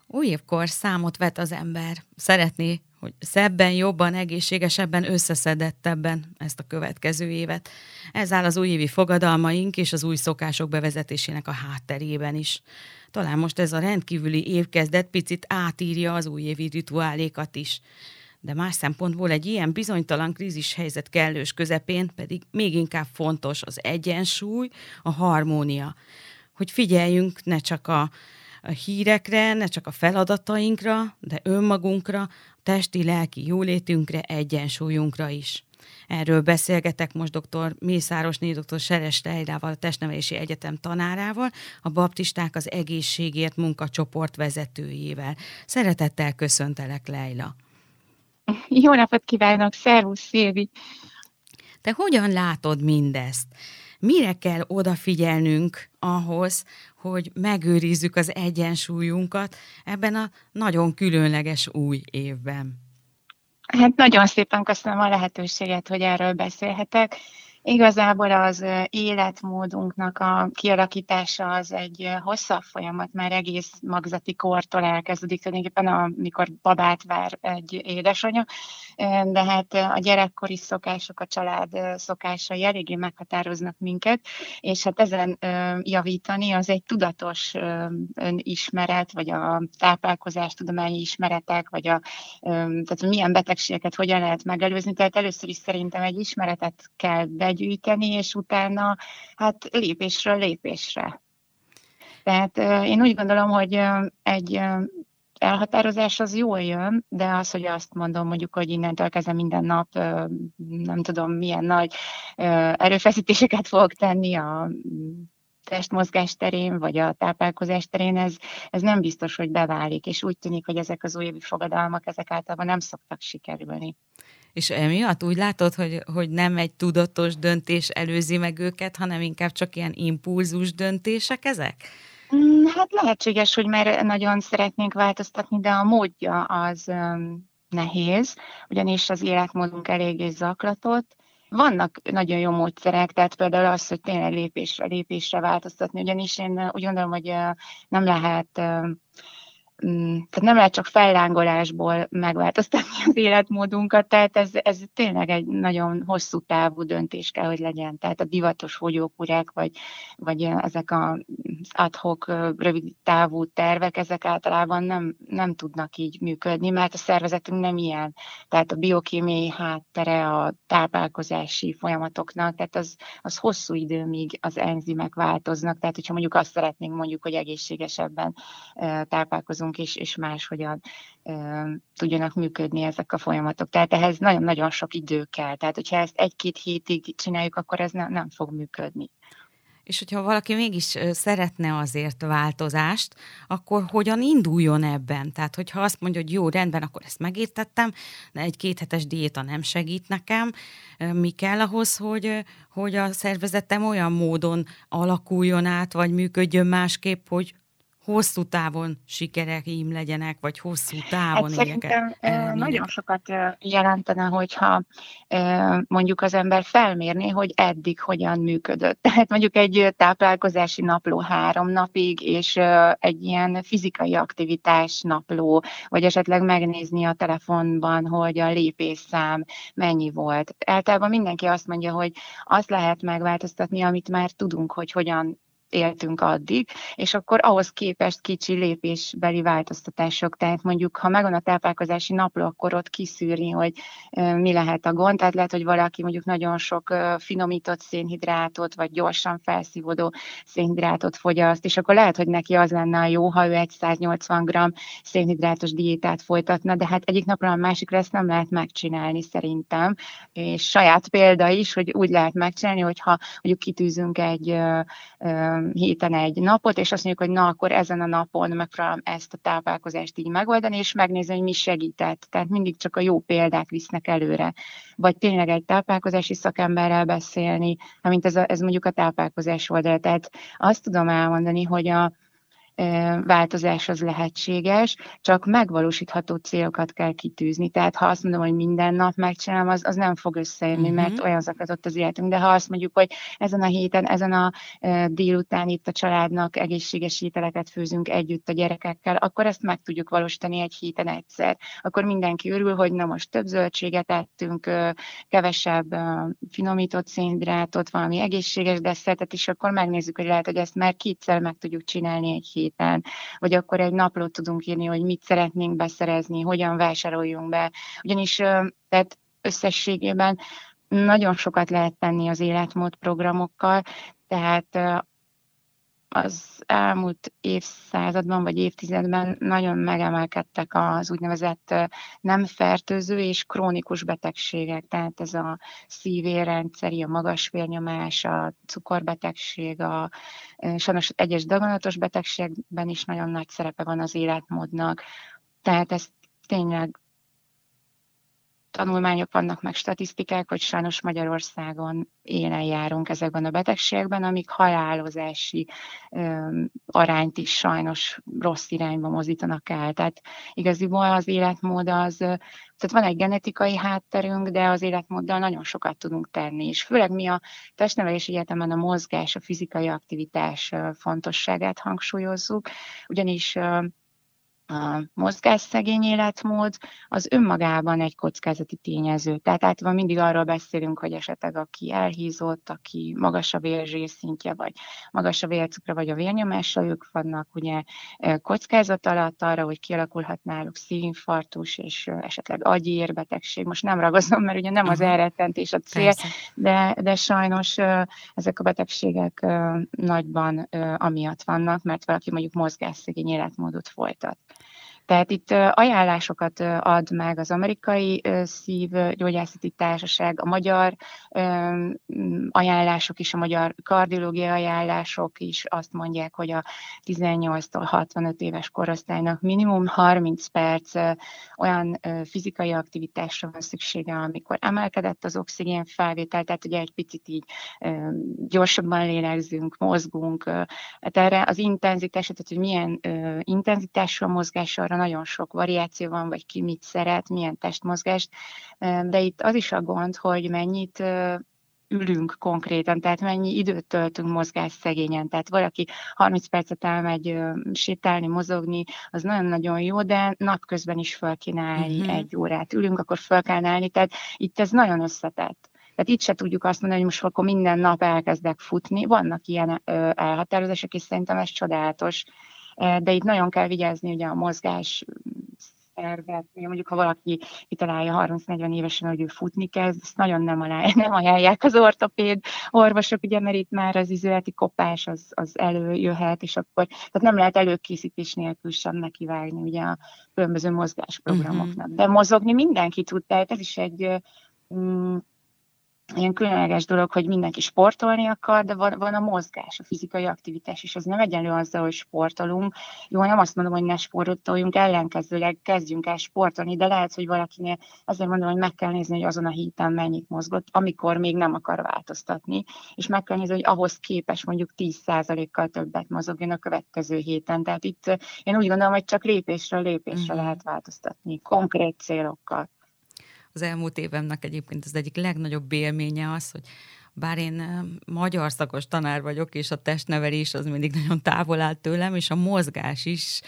S2: Új évkor számot vet az ember. Szeretné, hogy szebben, jobban, egészségesebben, összeszedettebben ezt a következő évet. Ez áll az újévi fogadalmaink és az új szokások bevezetésének a hátterében is. Talán most ez a rendkívüli évkezdet picit átírja az újévi rituálékat is. De más szempontból egy ilyen bizonytalan krízis helyzet kellős közepén pedig még inkább fontos az egyensúly, a harmónia. Hogy figyeljünk ne csak a, a hírekre, ne csak a feladatainkra, de önmagunkra, testi, lelki jólétünkre, egyensúlyunkra is. Erről beszélgetek most dr. Mészárosné, dr. Seres Leilával, a Testnevelési Egyetem tanárával, a Baptisták az Egészségért munkacsoport vezetőjével. Szeretettel köszöntelek, Leila.
S6: Jó napot kívánok, szervusz Szilvi!
S2: Te hogyan látod mindezt? Mire kell odafigyelnünk ahhoz, hogy megőrizzük az egyensúlyunkat ebben a nagyon különleges új évben?
S6: Hát nagyon szépen köszönöm a lehetőséget, hogy erről beszélhetek. Igazából az életmódunknak a kialakítása az egy hosszabb folyamat, már egész magzati kortól elkezdődik, tulajdonképpen amikor babát vár egy édesanyja, de hát a gyerekkori szokások, a család szokásai eléggé meghatároznak minket, és hát ezen javítani az egy tudatos önismeret, vagy a táplálkozás tudományi ismeretek, vagy a, tehát milyen betegségeket hogyan lehet megelőzni. Tehát először is szerintem egy ismeretet kell begyűjteni, és utána hát lépésről lépésre. Tehát én úgy gondolom, hogy egy elhatározás az jól jön, de az, hogy azt mondom mondjuk, hogy innentől kezdve minden nap nem tudom milyen nagy erőfeszítéseket fogok tenni a testmozgás terén, vagy a táplálkozás terén, ez, ez nem biztos, hogy beválik, és úgy tűnik, hogy ezek az újévi fogadalmak, ezek általában nem szoktak sikerülni.
S2: És emiatt úgy látod, hogy, hogy nem egy tudatos döntés előzi meg őket, hanem inkább csak ilyen impulzus döntések ezek?
S6: Mm, hát lehetséges, hogy már nagyon szeretnénk változtatni, de a módja az nehéz, ugyanis az életmódunk eléggé zaklatott. Vannak nagyon jó módszerek, tehát például az, hogy tényleg lépésre lépésre változtatni, ugyanis én úgy gondolom, hogy nem lehet tehát nem lehet csak fellángolásból megváltoztatni az életmódunkat, tehát ez, ez tényleg egy nagyon hosszú távú döntés kell, hogy legyen. Tehát a divatos fogyókurák, vagy, vagy ezek az adhok rövid távú tervek, ezek általában nem, nem tudnak így működni, mert a szervezetünk nem ilyen. Tehát a biokémiai háttere a táplálkozási folyamatoknak, tehát az, az hosszú idő, míg az enzimek változnak. Tehát, hogyha mondjuk azt szeretnénk mondjuk, hogy egészségesebben táplálkozunk, tudjunk, és, és máshogyan e, tudjanak működni ezek a folyamatok. Tehát ehhez nagyon-nagyon sok idő kell. Tehát, hogyha ezt egy-két hétig csináljuk, akkor ez ne, nem fog működni.
S2: És hogyha valaki mégis szeretne azért változást, akkor hogyan induljon ebben? Tehát, hogyha azt mondja, hogy jó, rendben, akkor ezt megértettem, de egy kéthetes diéta nem segít nekem, mi kell ahhoz, hogy, hogy a szervezetem olyan módon alakuljon át, vagy működjön másképp, hogy hosszú távon sikereim legyenek, vagy hosszú távon
S6: hát szerintem nagyon sokat jelentene, hogyha mondjuk az ember felmérni, hogy eddig hogyan működött. Tehát mondjuk egy táplálkozási napló három napig, és egy ilyen fizikai aktivitás napló, vagy esetleg megnézni a telefonban, hogy a lépésszám mennyi volt. Általában mindenki azt mondja, hogy azt lehet megváltoztatni, amit már tudunk, hogy hogyan éltünk addig, és akkor ahhoz képest kicsi lépésbeli változtatások. Tehát mondjuk, ha megvan a táplálkozási napló, akkor ott kiszűrni, hogy mi lehet a gond. Tehát lehet, hogy valaki mondjuk nagyon sok finomított szénhidrátot, vagy gyorsan felszívódó szénhidrátot fogyaszt, és akkor lehet, hogy neki az lenne a jó, ha ő egy 180 g szénhidrátos diétát folytatna, de hát egyik napra a másikra ezt nem lehet megcsinálni szerintem. És saját példa is, hogy úgy lehet megcsinálni, hogyha mondjuk kitűzünk egy héten egy napot, és azt mondjuk, hogy na, akkor ezen a napon megpróbálom ezt a táplálkozást így megoldani, és megnézni, hogy mi segített. Tehát mindig csak a jó példák visznek előre. Vagy tényleg egy táplálkozási szakemberrel beszélni, amint ez, a, ez mondjuk a táplálkozás oldal. Tehát azt tudom elmondani, hogy a, változás az lehetséges, csak megvalósítható célokat kell kitűzni. Tehát ha azt mondom, hogy minden nap megcsinálom, az, az nem fog összejönni, uh-huh. mert olyan zaklatott az életünk. De ha azt mondjuk, hogy ezen a héten, ezen a délután itt a családnak egészséges ételeket főzünk együtt a gyerekekkel, akkor ezt meg tudjuk valósítani egy héten egyszer. Akkor mindenki örül, hogy na most több zöldséget ettünk, kevesebb finomított szénhidrátot, valami egészséges desszertet, és akkor megnézzük, hogy lehet, hogy ezt már kétszer meg tudjuk csinálni egy hét héten, vagy akkor egy naplót tudunk írni, hogy mit szeretnénk beszerezni, hogyan vásároljunk be. Ugyanis tehát összességében nagyon sokat lehet tenni az életmód programokkal, tehát az elmúlt évszázadban vagy évtizedben nagyon megemelkedtek az úgynevezett nem fertőző és krónikus betegségek, tehát ez a szívérrendszeri, a magas vérnyomás, a cukorbetegség, a sajnos egyes daganatos betegségben is nagyon nagy szerepe van az életmódnak. Tehát ez tényleg tanulmányok vannak, meg statisztikák, hogy sajnos Magyarországon élen járunk ezekben a betegségekben, amik halálozási ö, arányt is sajnos rossz irányba mozdítanak el. Tehát igaziból az életmód az, tehát van egy genetikai hátterünk, de az életmóddal nagyon sokat tudunk tenni, és főleg mi a testnevelési egyetemen a mozgás, a fizikai aktivitás fontosságát hangsúlyozzuk, ugyanis a mozgásszegény életmód az önmagában egy kockázati tényező. Tehát általában mindig arról beszélünk, hogy esetleg aki elhízott, aki magas a vérzsérszintje, vagy magas a vércukra, vagy a vérnyomása, ők vannak ugye kockázat alatt arra, hogy kialakulhat náluk szívinfarktus, és esetleg agyi érbetegség. Most nem ragozom, mert ugye nem az elrettentés a cél, de, de sajnos ezek a betegségek nagyban amiatt vannak, mert valaki mondjuk mozgásszegény életmódot folytat. Tehát itt ajánlásokat ad meg az amerikai szívgyógyászati társaság, a magyar ajánlások is, a magyar kardiológiai ajánlások is azt mondják, hogy a 18-tól 65 éves korosztálynak minimum 30 perc olyan fizikai aktivitásra van szüksége, amikor emelkedett az oxigén felvétel, tehát ugye egy picit így gyorsabban lélegzünk, mozgunk. Tehát erre az intenzitás, tehát hogy milyen intenzitású a mozgás, arra nagyon sok variáció van, vagy ki mit szeret, milyen testmozgást, de itt az is a gond, hogy mennyit ülünk konkrétan, tehát mennyi időt töltünk mozgás szegényen. Tehát valaki 30 percet elmegy sétálni, mozogni, az nagyon-nagyon jó, de napközben is fel kéne állni uh-huh. egy órát. Ülünk, akkor fel kell állni, tehát itt ez nagyon összetett. Tehát itt se tudjuk azt mondani, hogy most akkor minden nap elkezdek futni. Vannak ilyen elhatározások, és szerintem ez csodálatos de itt nagyon kell vigyázni ugye a mozgás szervet, mondjuk ha valaki kitalálja 30-40 évesen, hogy ő futni kezd, ezt nagyon nem, alá, nem ajánlják az ortopéd orvosok, ugye, mert itt már az izületi kopás az, az előjöhet, és akkor, tehát nem lehet előkészítés nélkül sem nekivágni ugye a különböző mozgásprogramoknak. Uh-huh. De mozogni mindenki tud, tehát ez is egy mm, ilyen különleges dolog, hogy mindenki sportolni akar, de van, van a mozgás, a fizikai aktivitás, és az nem egyenlő azzal, hogy sportolunk. Jó, nem azt mondom, hogy ne sportoljunk, ellenkezőleg kezdjünk el sportolni, de lehet, hogy valakinél azért mondom, hogy meg kell nézni, hogy azon a héten mennyit mozgott, amikor még nem akar változtatni, és meg kell nézni, hogy ahhoz képes mondjuk 10%-kal többet mozogjon a következő héten. Tehát itt én úgy gondolom, hogy csak lépésről lépésre mm. lehet változtatni, konkrét célokkal
S2: az elmúlt évemnek egyébként az egyik legnagyobb élménye az, hogy bár én magyar szakos tanár vagyok, és a testnevelés az mindig nagyon távol áll tőlem, és a mozgás is,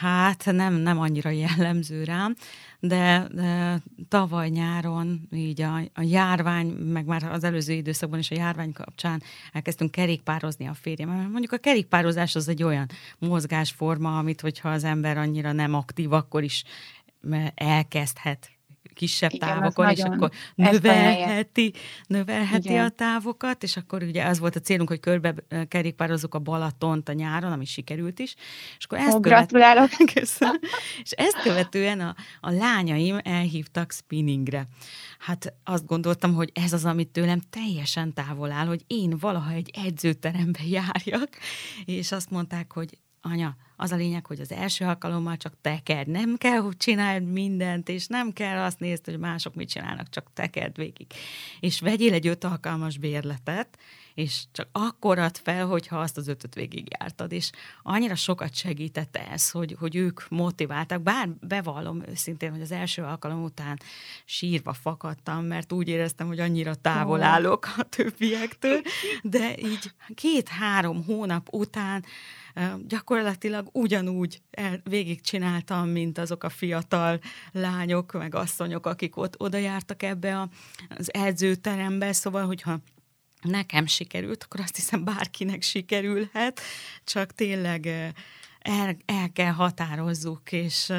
S2: hát nem, nem annyira jellemző rám, de, de tavaly nyáron így a, a járvány, meg már az előző időszakban is a járvány kapcsán elkezdtünk kerékpározni a férjem. Mondjuk a kerékpározás az egy olyan mozgásforma, amit hogyha az ember annyira nem aktív, akkor is elkezdhet kisebb Igen, távokon, és akkor növelheti, növelheti Igen. a távokat, és akkor ugye az volt a célunk, hogy körbe kerékpározzuk a Balatont a nyáron, ami sikerült is. És akkor ezt Ó,
S6: gratulálok!
S2: Köszönöm. És ezt követően a, a lányaim elhívtak spinningre. Hát azt gondoltam, hogy ez az, amit tőlem teljesen távol áll, hogy én valaha egy edzőterembe járjak, és azt mondták, hogy anya, az a lényeg, hogy az első alkalommal csak tekerd. Nem kell, hogy csináld mindent, és nem kell azt nézd, hogy mások mit csinálnak, csak tekerd végig. És vegyél egy öt alkalmas bérletet, és csak akkor add fel, hogyha azt az ötöt végigjártad, és annyira sokat segített ez, hogy, hogy ők motiváltak, bár bevallom őszintén, hogy az első alkalom után sírva fakadtam, mert úgy éreztem, hogy annyira távol állok a többiektől, de így két-három hónap után gyakorlatilag ugyanúgy végigcsináltam, mint azok a fiatal lányok, meg asszonyok, akik ott oda jártak ebbe a, az edzőterembe, szóval, hogyha nekem sikerült, akkor azt hiszem bárkinek sikerülhet, csak tényleg el, el kell határozzuk, és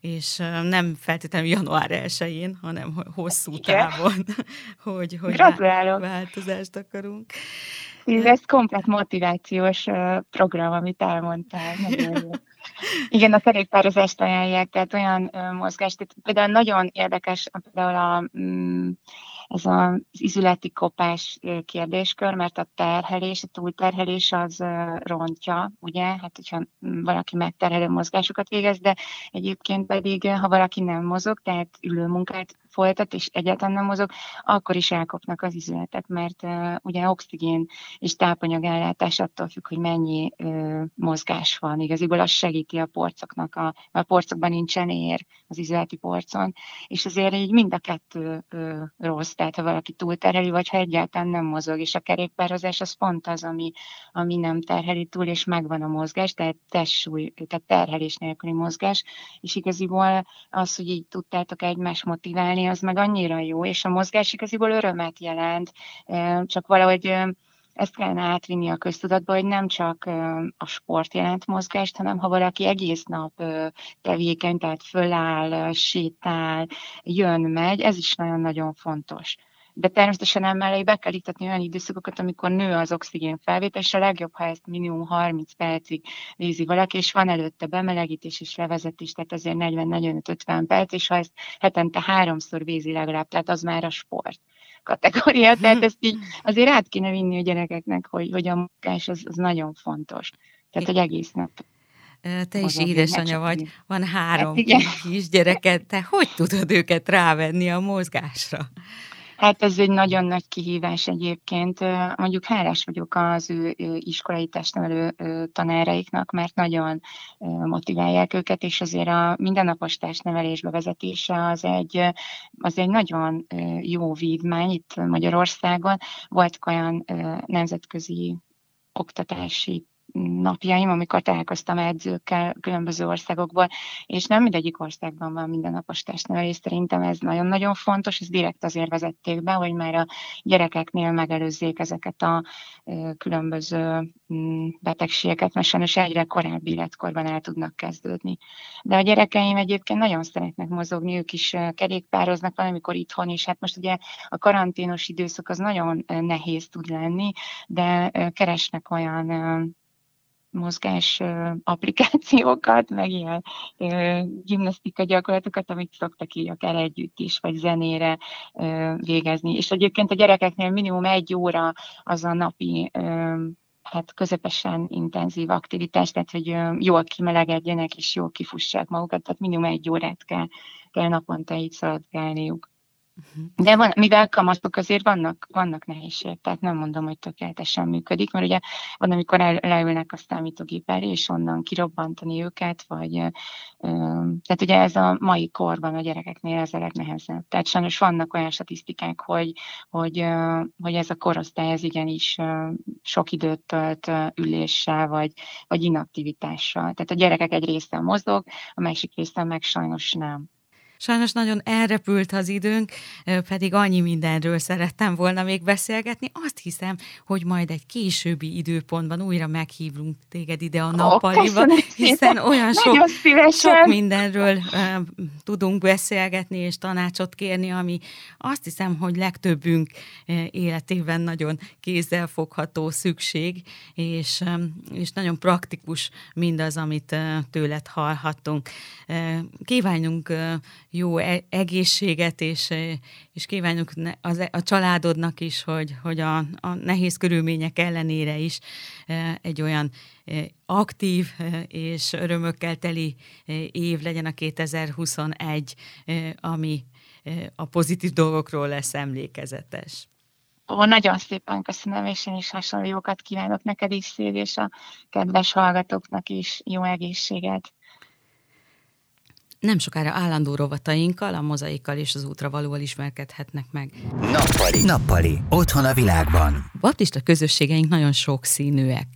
S2: és nem feltétlenül január 1-én, hanem hosszú Igen. távon, hogy, hogy változást akarunk.
S6: Ez komplet motivációs program, amit elmondtál. Igen, a kerékpározást ajánlják, tehát olyan mozgást, például nagyon érdekes, például a mm, ez az izületi kopás kérdéskör, mert a terhelés, a túlterhelés az rontja, ugye, hát hogyha valaki megterhelő mozgásokat végez, de egyébként pedig, ha valaki nem mozog, tehát ülő munkát folytat, és egyáltalán nem mozog, akkor is elkopnak az izületek, mert uh, ugye oxigén és tápanyag ellátás attól függ, hogy mennyi uh, mozgás van. Igaziból az segíti a porcoknak, a, a porcokban nincsen ér az izületi porcon, és azért így mind a kettő uh, rossz, tehát ha valaki túlterheli, vagy ha egyáltalán nem mozog, és a kerékpározás az pont az, ami, ami nem terheli túl, és megvan a mozgás, tehát testsúly, tehát terhelés nélküli mozgás, és igaziból az, hogy így tudtátok egymást motiválni, az meg annyira jó, és a mozgás igaziból örömet jelent, csak valahogy ezt kellene átvinni a köztudatba, hogy nem csak a sport jelent mozgást, hanem ha valaki egész nap tevékeny, tehát föláll, sétál, jön, megy, ez is nagyon-nagyon fontos de természetesen emellé be kell iktatni olyan időszakokat, amikor nő az oxigén felvétel, és a legjobb, ha ezt minimum 30 percig végzi valaki, és van előtte bemelegítés és levezetés, tehát azért 40-45-50 perc, és ha ezt hetente háromszor végzi legalább, tehát az már a sport kategória, tehát ezt így azért át kéne vinni a gyerekeknek, hogy, hogy a munkás az, az nagyon fontos. Tehát, hogy egész nap
S2: te is édesanyja vagy, van három hát kisgyereket, te hogy tudod őket rávenni a mozgásra?
S6: Hát ez egy nagyon nagy kihívás egyébként. Mondjuk hálás vagyok az ő iskolai testnevelő tanáraiknak, mert nagyon motiválják őket, és azért a mindennapos testnevelésbe vezetése az egy, az egy nagyon jó vívmány itt Magyarországon. Volt olyan nemzetközi oktatási napjaim, amikor találkoztam edzőkkel különböző országokból, és nem mindegyik országban van mindennapos testnevelés. Szerintem ez nagyon-nagyon fontos, ez direkt azért vezették be, hogy már a gyerekeknél megelőzzék ezeket a különböző mm, betegségeket, mert sajnos egyre korábbi életkorban el tudnak kezdődni. De a gyerekeim egyébként nagyon szeretnek mozogni, ők is kerékpároznak valamikor itthon is. Hát most ugye a karanténos időszak az nagyon nehéz tud lenni, de keresnek olyan mozgás applikációkat, meg ilyen gimnasztika gyakorlatokat, amit szoktak így akár együtt is, vagy zenére végezni. És egyébként a gyerekeknél minimum egy óra az a napi hát közepesen intenzív aktivitás, tehát hogy jól kimelegedjenek és jól kifussák magukat, tehát minimum egy órát kell, kell naponta így szaladgálniuk. Uh-huh. De van, mivel kamaszok azért vannak, vannak nehézségek, tehát nem mondom, hogy tökéletesen működik, mert ugye van, amikor el, leülnek a számítógép elé, és onnan kirobbantani őket, vagy tehát ugye ez a mai korban a gyerekeknél ez a legnehezebb. Tehát sajnos vannak olyan statisztikák, hogy, hogy, hogy ez a korosztály ez igenis sok időt tölt üléssel, vagy, vagy inaktivitással. Tehát a gyerekek egy része mozog, a másik része meg sajnos nem.
S2: Sajnos nagyon elrepült az időnk, pedig annyi mindenről szerettem volna még beszélgetni. Azt hiszem, hogy majd egy későbbi időpontban újra meghívunk téged ide a nappaliba, oh, hiszen olyan sok, sok mindenről uh, tudunk beszélgetni és tanácsot kérni, ami azt hiszem, hogy legtöbbünk uh, életében nagyon kézzelfogható szükség, és, um, és nagyon praktikus mindaz, amit uh, tőled hallhattunk. Kívánjunk jó e-, egészséget, és, és kívánjuk az, e-, a családodnak is, hogy, hogy a, a nehéz körülmények ellenére is egy olyan aktív és örömökkel teli év legyen a 2021, ami a pozitív dolgokról lesz emlékezetes.
S6: Ó, nagyon szépen köszönöm, és én is hasonló jókat kívánok neked is, Szél, és a kedves hallgatóknak is jó egészséget
S2: nem sokára állandó rovatainkkal, a mozaikkal és az útravalóval ismerkedhetnek meg.
S1: Nappali. Nappali. Otthon a világban.
S2: Baptista közösségeink nagyon sokszínűek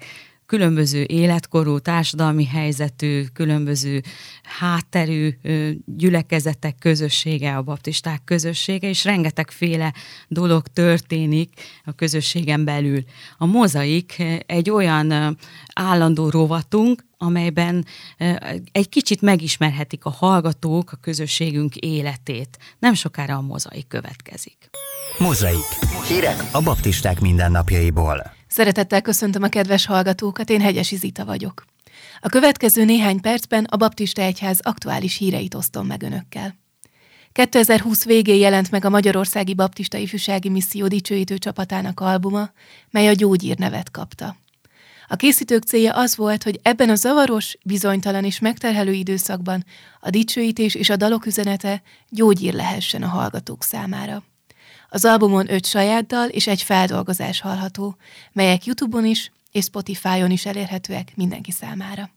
S2: különböző életkorú, társadalmi helyzetű, különböző hátterű gyülekezetek közössége, a baptisták közössége, és rengetegféle dolog történik a közösségen belül. A mozaik egy olyan állandó rovatunk, amelyben egy kicsit megismerhetik a hallgatók a közösségünk életét. Nem sokára a mozaik következik.
S1: Mozaik. Hírek a baptisták mindennapjaiból.
S7: Szeretettel köszöntöm a kedves hallgatókat, én Hegyesi Zita vagyok. A következő néhány percben a Baptista Egyház aktuális híreit osztom meg önökkel. 2020 végén jelent meg a Magyarországi Baptista Ifjúsági Misszió dicsőítő csapatának albuma, mely a Gyógyír nevet kapta. A készítők célja az volt, hogy ebben a zavaros, bizonytalan és megterhelő időszakban a dicsőítés és a dalok üzenete gyógyír lehessen a hallgatók számára. Az albumon öt saját dal és egy feldolgozás hallható, melyek YouTube-on is és Spotify-on is elérhetőek mindenki számára.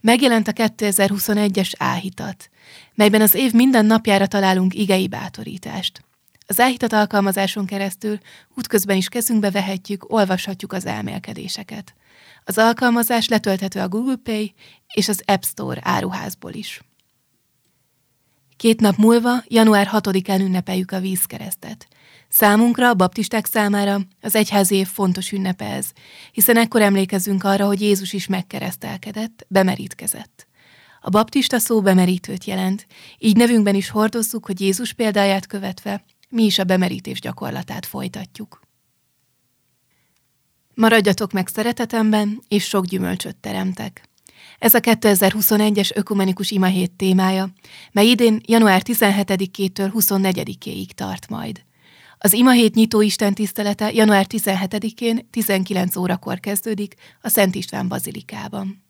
S7: Megjelent a 2021-es áhítat, melyben az év minden napjára találunk igei bátorítást. Az áhítat alkalmazáson keresztül útközben is kezünkbe vehetjük, olvashatjuk az elmélkedéseket. Az alkalmazás letölthető a Google Pay és az App Store áruházból is. Két nap múlva, január 6-án ünnepeljük a vízkeresztet. Számunkra, a baptisták számára az egyházi év fontos ünnepe ez, hiszen ekkor emlékezünk arra, hogy Jézus is megkeresztelkedett, bemerítkezett. A baptista szó bemerítőt jelent, így nevünkben is hordozzuk, hogy Jézus példáját követve mi is a bemerítés gyakorlatát folytatjuk. Maradjatok meg szeretetemben, és sok gyümölcsöt teremtek. Ez a 2021-es ökumenikus imahét témája, mely idén január 17-től 24-ig tart majd. Az imahét nyitó Isten tisztelete január 17-én 19 órakor kezdődik a Szent István bazilikában.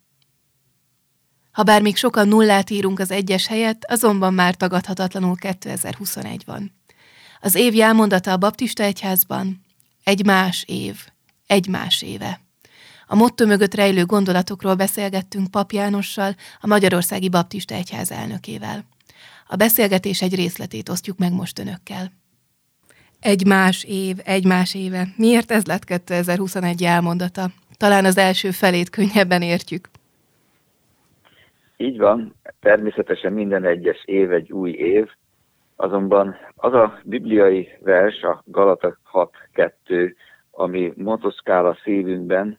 S7: Ha bár még sokan nullát írunk az egyes helyett, azonban már tagadhatatlanul 2021 van. Az év jelmondata a Baptista Egyházban egy más év, egy más éve. A motto mögött rejlő gondolatokról beszélgettünk Pap Jánossal, a Magyarországi Baptista Egyház elnökével. A beszélgetés egy részletét osztjuk meg most önökkel. Egy más év, egy más éve. Miért ez lett 2021 elmondata? Talán az első felét könnyebben értjük.
S4: Így van, természetesen minden egyes év egy új év, azonban az a bibliai vers, a Galata 6.2, ami motoszkál a szívünkben,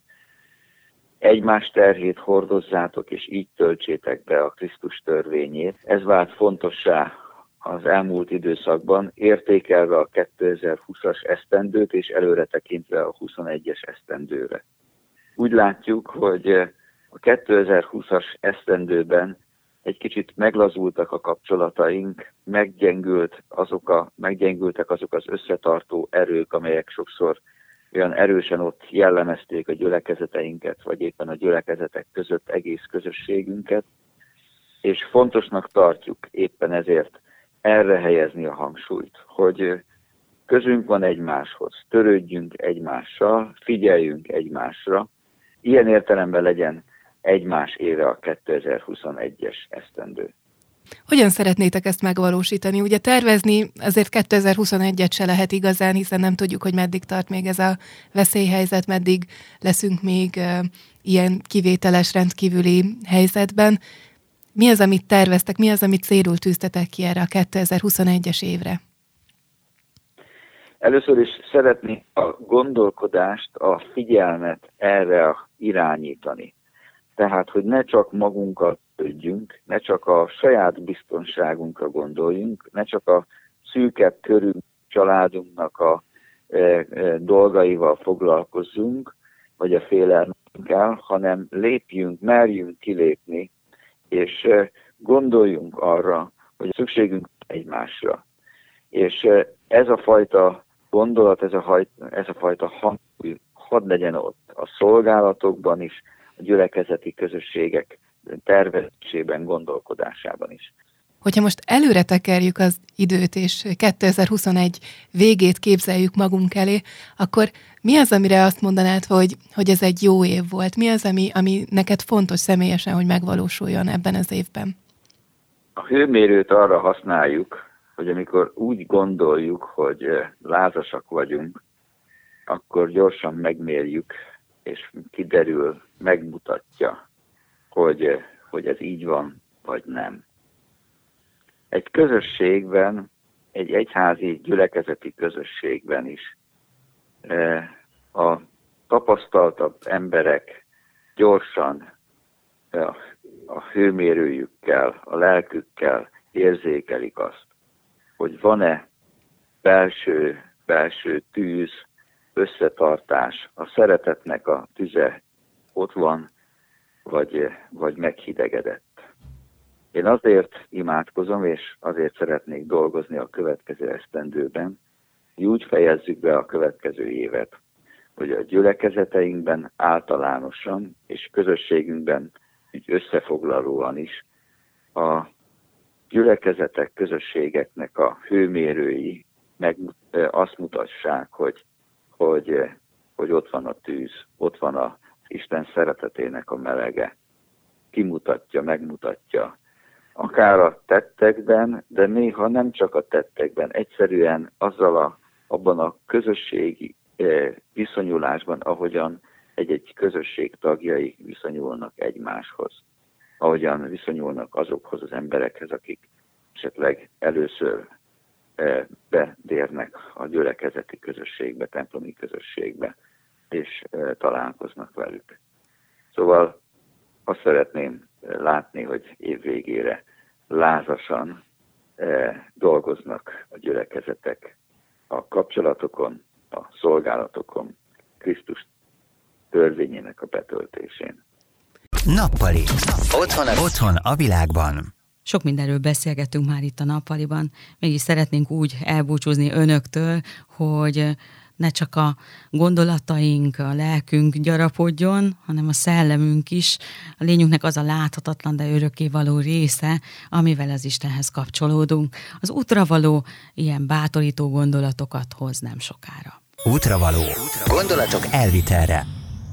S4: egymás terhét hordozzátok, és így töltsétek be a Krisztus törvényét. Ez vált fontossá az elmúlt időszakban, értékelve a 2020-as esztendőt, és előre tekintve a 21-es esztendőre. Úgy látjuk, hogy a 2020-as esztendőben egy kicsit meglazultak a kapcsolataink, meggyengült azok a, meggyengültek azok az összetartó erők, amelyek sokszor olyan erősen ott jellemezték a gyülekezeteinket, vagy éppen a gyülekezetek között egész közösségünket, és fontosnak tartjuk éppen ezért erre helyezni a hangsúlyt, hogy közünk van egymáshoz, törődjünk egymással, figyeljünk egymásra, ilyen értelemben legyen egymás éve a 2021-es esztendő.
S7: Hogyan szeretnétek ezt megvalósítani? Ugye tervezni azért 2021-et se lehet igazán, hiszen nem tudjuk, hogy meddig tart még ez a veszélyhelyzet, meddig leszünk még ilyen kivételes, rendkívüli helyzetben. Mi az, amit terveztek, mi az, amit célul tűztetek ki erre a 2021-es évre?
S4: Először is szeretnék a gondolkodást, a figyelmet erre irányítani. Tehát, hogy ne csak magunkat törődjünk, ne csak a saját biztonságunkra gondoljunk, ne csak a szűkebb körű családunknak a e, e, dolgaival foglalkozzunk, vagy a félelmünkkel, hanem lépjünk, merjünk kilépni, és e, gondoljunk arra, hogy szükségünk egymásra. És e, ez a fajta gondolat, ez a, hajt, ez a fajta hangsúly hadd legyen ott a szolgálatokban is, a gyülekezeti közösségek tervezésében, gondolkodásában is.
S7: Hogyha most előre tekerjük az időt, és 2021 végét képzeljük magunk elé, akkor mi az, amire azt mondanád, hogy, hogy ez egy jó év volt? Mi az, ami, ami neked fontos személyesen, hogy megvalósuljon ebben az évben?
S4: A hőmérőt arra használjuk, hogy amikor úgy gondoljuk, hogy lázasak vagyunk, akkor gyorsan megmérjük, és kiderül, megmutatja, hogy, hogy ez így van, vagy nem. Egy közösségben, egy egyházi gyülekezeti közösségben is e, a tapasztaltabb emberek gyorsan e, a hőmérőjükkel, a lelkükkel érzékelik azt, hogy van-e belső, belső tűz, összetartás, a szeretetnek a tüze ott van, vagy, vagy meghidegedett. Én azért imádkozom, és azért szeretnék dolgozni a következő esztendőben, hogy úgy fejezzük be a következő évet, hogy a gyülekezeteinkben általánosan és közösségünkben így összefoglalóan is a gyülekezetek, közösségeknek a hőmérői meg azt mutassák, hogy, hogy, hogy ott van a tűz, ott van a Isten szeretetének a melege. Kimutatja, megmutatja, akár a tettekben, de néha nem csak a tettekben, egyszerűen azzal a, abban a közösségi viszonyulásban, ahogyan egy-egy közösség tagjai viszonyulnak egymáshoz, ahogyan viszonyulnak azokhoz az emberekhez, akik esetleg először bedérnek a gyülekezeti közösségbe, templomi közösségbe, és találkoznak velük. Szóval azt szeretném látni, hogy év végére lázasan dolgoznak a gyülekezetek a kapcsolatokon, a szolgálatokon, Krisztus törvényének a betöltésén.
S1: Nappali. Otthon a, otthon a világban.
S2: Sok mindenről beszélgetünk már itt a nappaliban, mégis szeretnénk úgy elbúcsúzni önöktől, hogy ne csak a gondolataink, a lelkünk gyarapodjon, hanem a szellemünk is. A lényünknek az a láthatatlan, de örökké való része, amivel az Istenhez kapcsolódunk. Az útra való ilyen bátorító gondolatokat hoz nem sokára.
S1: Útra való. Gondolatok elvitelre.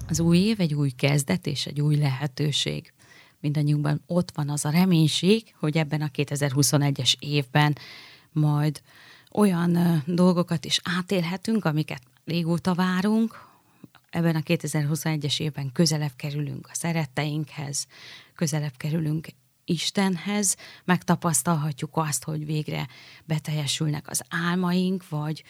S2: Az új év egy új kezdet és egy új lehetőség. Mindannyiunkban ott van az a reménység, hogy ebben a 2021-es évben majd olyan dolgokat is átélhetünk, amiket régóta várunk, ebben a 2021-es évben közelebb kerülünk a szeretteinkhez, közelebb kerülünk Istenhez, megtapasztalhatjuk azt, hogy végre beteljesülnek az álmaink, vagy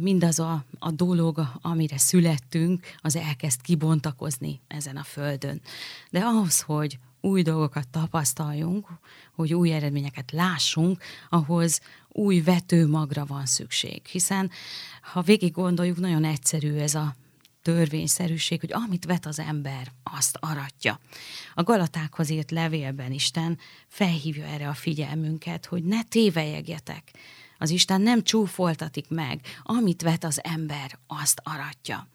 S2: mindaz a, a dolog, amire születtünk, az elkezd kibontakozni ezen a földön. De ahhoz, hogy új dolgokat tapasztaljunk, hogy új eredményeket lássunk, ahhoz új vetőmagra van szükség. Hiszen, ha végig gondoljuk, nagyon egyszerű ez a törvényszerűség, hogy amit vet az ember, azt aratja. A Galatákhoz írt levélben Isten felhívja erre a figyelmünket, hogy ne tévejegjetek, az Isten nem csúfoltatik meg, amit vet az ember, azt aratja.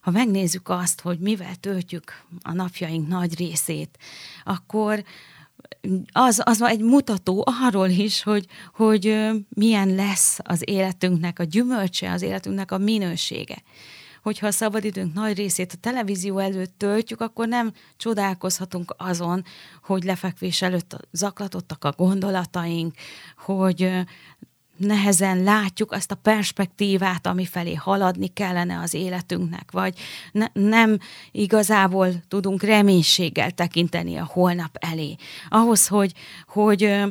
S2: Ha megnézzük azt, hogy mivel töltjük a napjaink nagy részét, akkor az, az egy mutató arról is, hogy, hogy milyen lesz az életünknek a gyümölcse, az életünknek a minősége. Hogyha a szabadidőnk nagy részét a televízió előtt töltjük, akkor nem csodálkozhatunk azon, hogy lefekvés előtt zaklatottak a gondolataink, hogy nehezen látjuk azt a perspektívát, ami felé haladni kellene az életünknek, vagy ne, nem igazából tudunk reménységgel tekinteni a holnap elé. Ahhoz, hogy, hogy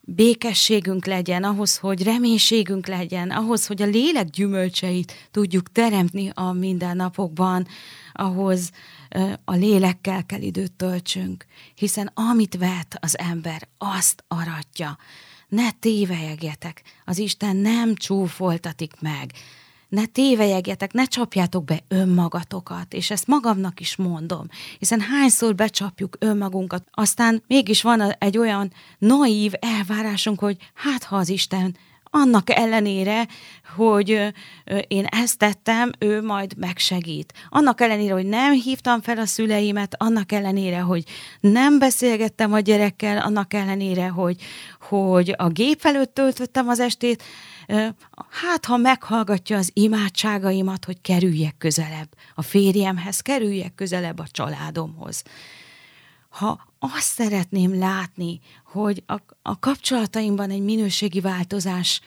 S2: békességünk legyen, ahhoz, hogy reménységünk legyen, ahhoz, hogy a lélek gyümölcseit tudjuk teremtni a mindennapokban, ahhoz a lélekkel kell időt töltsünk, hiszen amit vet az ember, azt aratja ne tévejegjetek, az Isten nem csúfoltatik meg, ne tévejegjetek, ne csapjátok be önmagatokat, és ezt magamnak is mondom, hiszen hányszor becsapjuk önmagunkat, aztán mégis van egy olyan naív elvárásunk, hogy hát ha az Isten annak ellenére, hogy én ezt tettem, ő majd megsegít. Annak ellenére, hogy nem hívtam fel a szüleimet, annak ellenére, hogy nem beszélgettem a gyerekkel, annak ellenére, hogy, hogy a gép előtt töltöttem az estét, hát ha meghallgatja az imádságaimat, hogy kerüljek közelebb a férjemhez, kerüljek közelebb a családomhoz. Ha azt szeretném látni, hogy a, a kapcsolataimban egy minőségi változás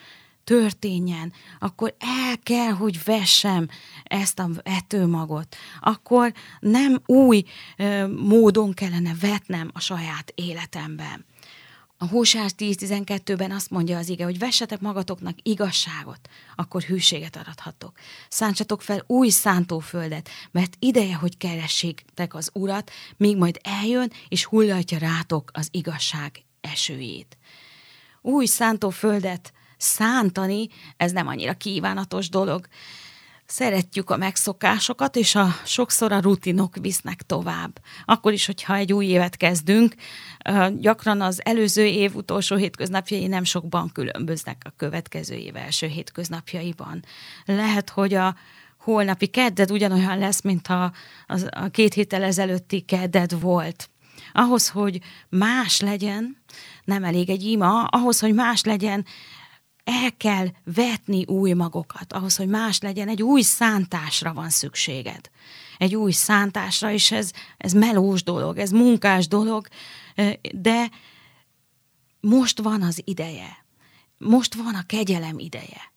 S2: történjen, akkor el kell, hogy vessem ezt a vetőmagot. Akkor nem új ö, módon kellene vetnem a saját életemben. A Hósás 10.12-ben azt mondja az ige, hogy vessetek magatoknak igazságot, akkor hűséget arathatok. Szántsatok fel új szántóföldet, mert ideje, hogy keressétek az Urat, míg majd eljön, és hullatja rátok az igazság esőjét. Új szántóföldet szántani, ez nem annyira kívánatos dolog. Szeretjük a megszokásokat, és a, sokszor a rutinok visznek tovább. Akkor is, hogyha egy új évet kezdünk, gyakran az előző év utolsó hétköznapjai nem sokban különböznek a következő év első hétköznapjaiban. Lehet, hogy a holnapi kedded ugyanolyan lesz, mint a, a, a két héttel ezelőtti kedded volt. Ahhoz, hogy más legyen, nem elég egy ima, ahhoz, hogy más legyen, el kell vetni új magokat. Ahhoz, hogy más legyen, egy új szántásra van szükséged. Egy új szántásra, és ez, ez melós dolog, ez munkás dolog, de most van az ideje. Most van a kegyelem ideje.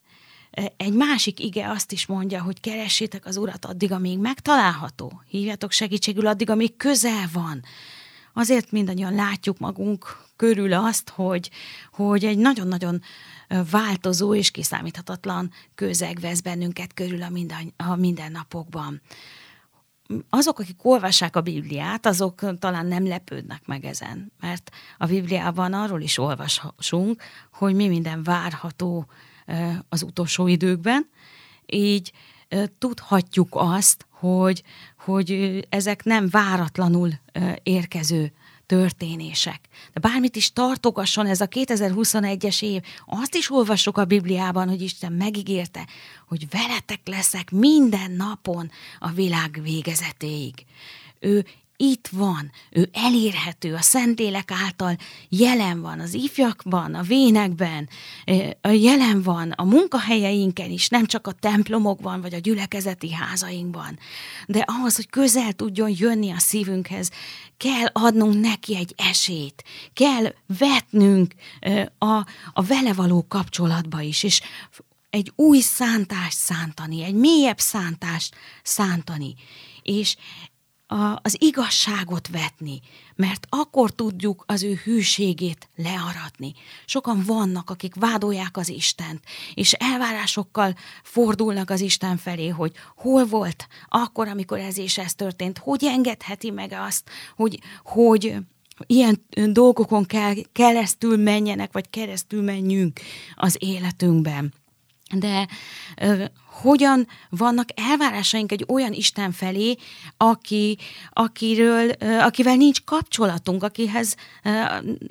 S2: Egy másik ige azt is mondja, hogy keressétek az Urat addig, amíg megtalálható. Hívjatok segítségül addig, amíg közel van. Azért mindannyian látjuk magunk körül azt, hogy, hogy egy nagyon-nagyon változó és kiszámíthatatlan közeg vesz bennünket körül a, minden, a mindennapokban. Azok, akik olvassák a Bibliát, azok talán nem lepődnek meg ezen, mert a Bibliában arról is olvasunk, hogy mi minden várható az utolsó időkben, így tudhatjuk azt, hogy, hogy ezek nem váratlanul érkező történések. De bármit is tartogasson ez a 2021-es év, azt is olvassuk a Bibliában, hogy Isten megígérte, hogy veletek leszek minden napon a világ végezetéig. Ő itt van, ő elérhető, a Szentlélek által jelen van, az ifjakban, a vénekben, jelen van a munkahelyeinken is, nem csak a templomokban, vagy a gyülekezeti házainkban. De ahhoz, hogy közel tudjon jönni a szívünkhez, kell adnunk neki egy esélyt, kell vetnünk a, a vele való kapcsolatba is, és egy új szántást szántani, egy mélyebb szántást szántani. És a, az igazságot vetni, mert akkor tudjuk az ő hűségét learatni. Sokan vannak, akik vádolják az Istent, és elvárásokkal fordulnak az Isten felé, hogy hol volt akkor, amikor ez és ez történt, hogy engedheti meg azt, hogy, hogy ilyen dolgokon kell, keresztül menjenek, vagy keresztül menjünk az életünkben. De hogyan vannak elvárásaink egy olyan Isten felé, aki, akiről, akivel nincs kapcsolatunk, akihez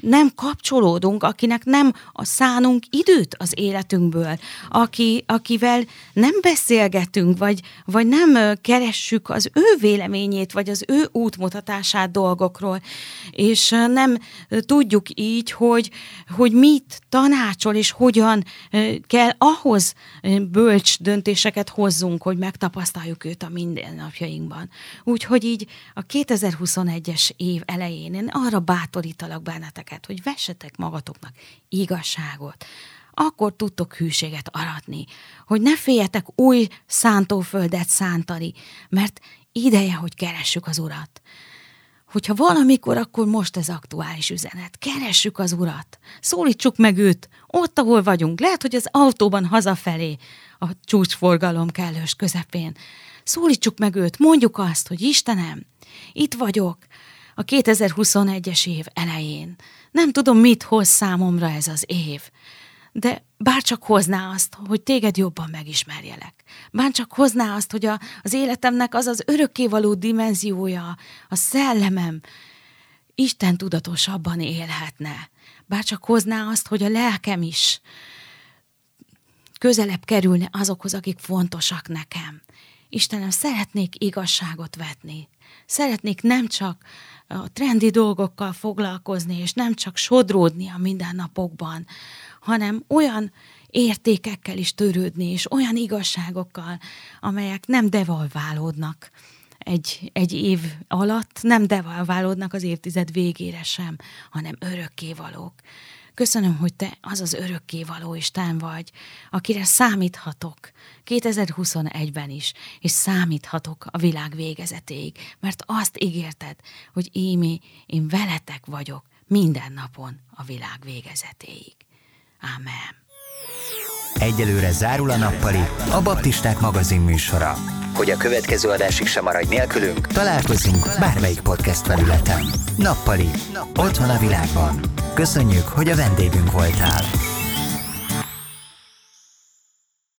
S2: nem kapcsolódunk, akinek nem a szánunk időt az életünkből, aki, akivel nem beszélgetünk, vagy, vagy nem keressük az ő véleményét, vagy az ő útmutatását dolgokról, és nem tudjuk így, hogy, hogy mit tanácsol, és hogyan kell ahhoz bölcs döntés döntéseket hozzunk, hogy megtapasztaljuk őt a mindennapjainkban. Úgyhogy így a 2021-es év elején én arra bátorítalak benneteket, hogy vessetek magatoknak igazságot, akkor tudtok hűséget aratni, hogy ne féljetek új szántóföldet szántani, mert ideje, hogy keressük az Urat. Hogyha valamikor, akkor most ez aktuális üzenet. Keressük az Urat, szólítsuk meg őt, ott, ahol vagyunk. Lehet, hogy az autóban hazafelé, a csúcsforgalom kellős közepén. Szólítsuk meg őt, mondjuk azt, hogy Istenem, itt vagyok a 2021-es év elején. Nem tudom, mit hoz számomra ez az év, de bárcsak hozná azt, hogy téged jobban megismerjelek. Bárcsak hozná azt, hogy a, az életemnek az az örökkévaló dimenziója, a szellemem Isten tudatosabban élhetne. Bárcsak hozná azt, hogy a lelkem is közelebb kerülne azokhoz, akik fontosak nekem. Istenem, szeretnék igazságot vetni. Szeretnék nem csak a trendi dolgokkal foglalkozni, és nem csak sodródni a mindennapokban, hanem olyan értékekkel is törődni, és olyan igazságokkal, amelyek nem devalválódnak egy, egy év alatt, nem devalválódnak az évtized végére sem, hanem örökkévalók. Köszönöm, hogy te az az örökkévaló Isten vagy, akire számíthatok 2021-ben is, és számíthatok a világ végezetéig, mert azt ígérted, hogy ími, én veletek vagyok minden napon a világ végezetéig. Amen.
S1: Egyelőre zárul a nappali, a Baptisták magazin műsora. Hogy a következő adásig sem maradj nélkülünk, találkozunk bármelyik podcast felületen. Nappali, otthon a világban. Köszönjük, hogy a vendégünk voltál.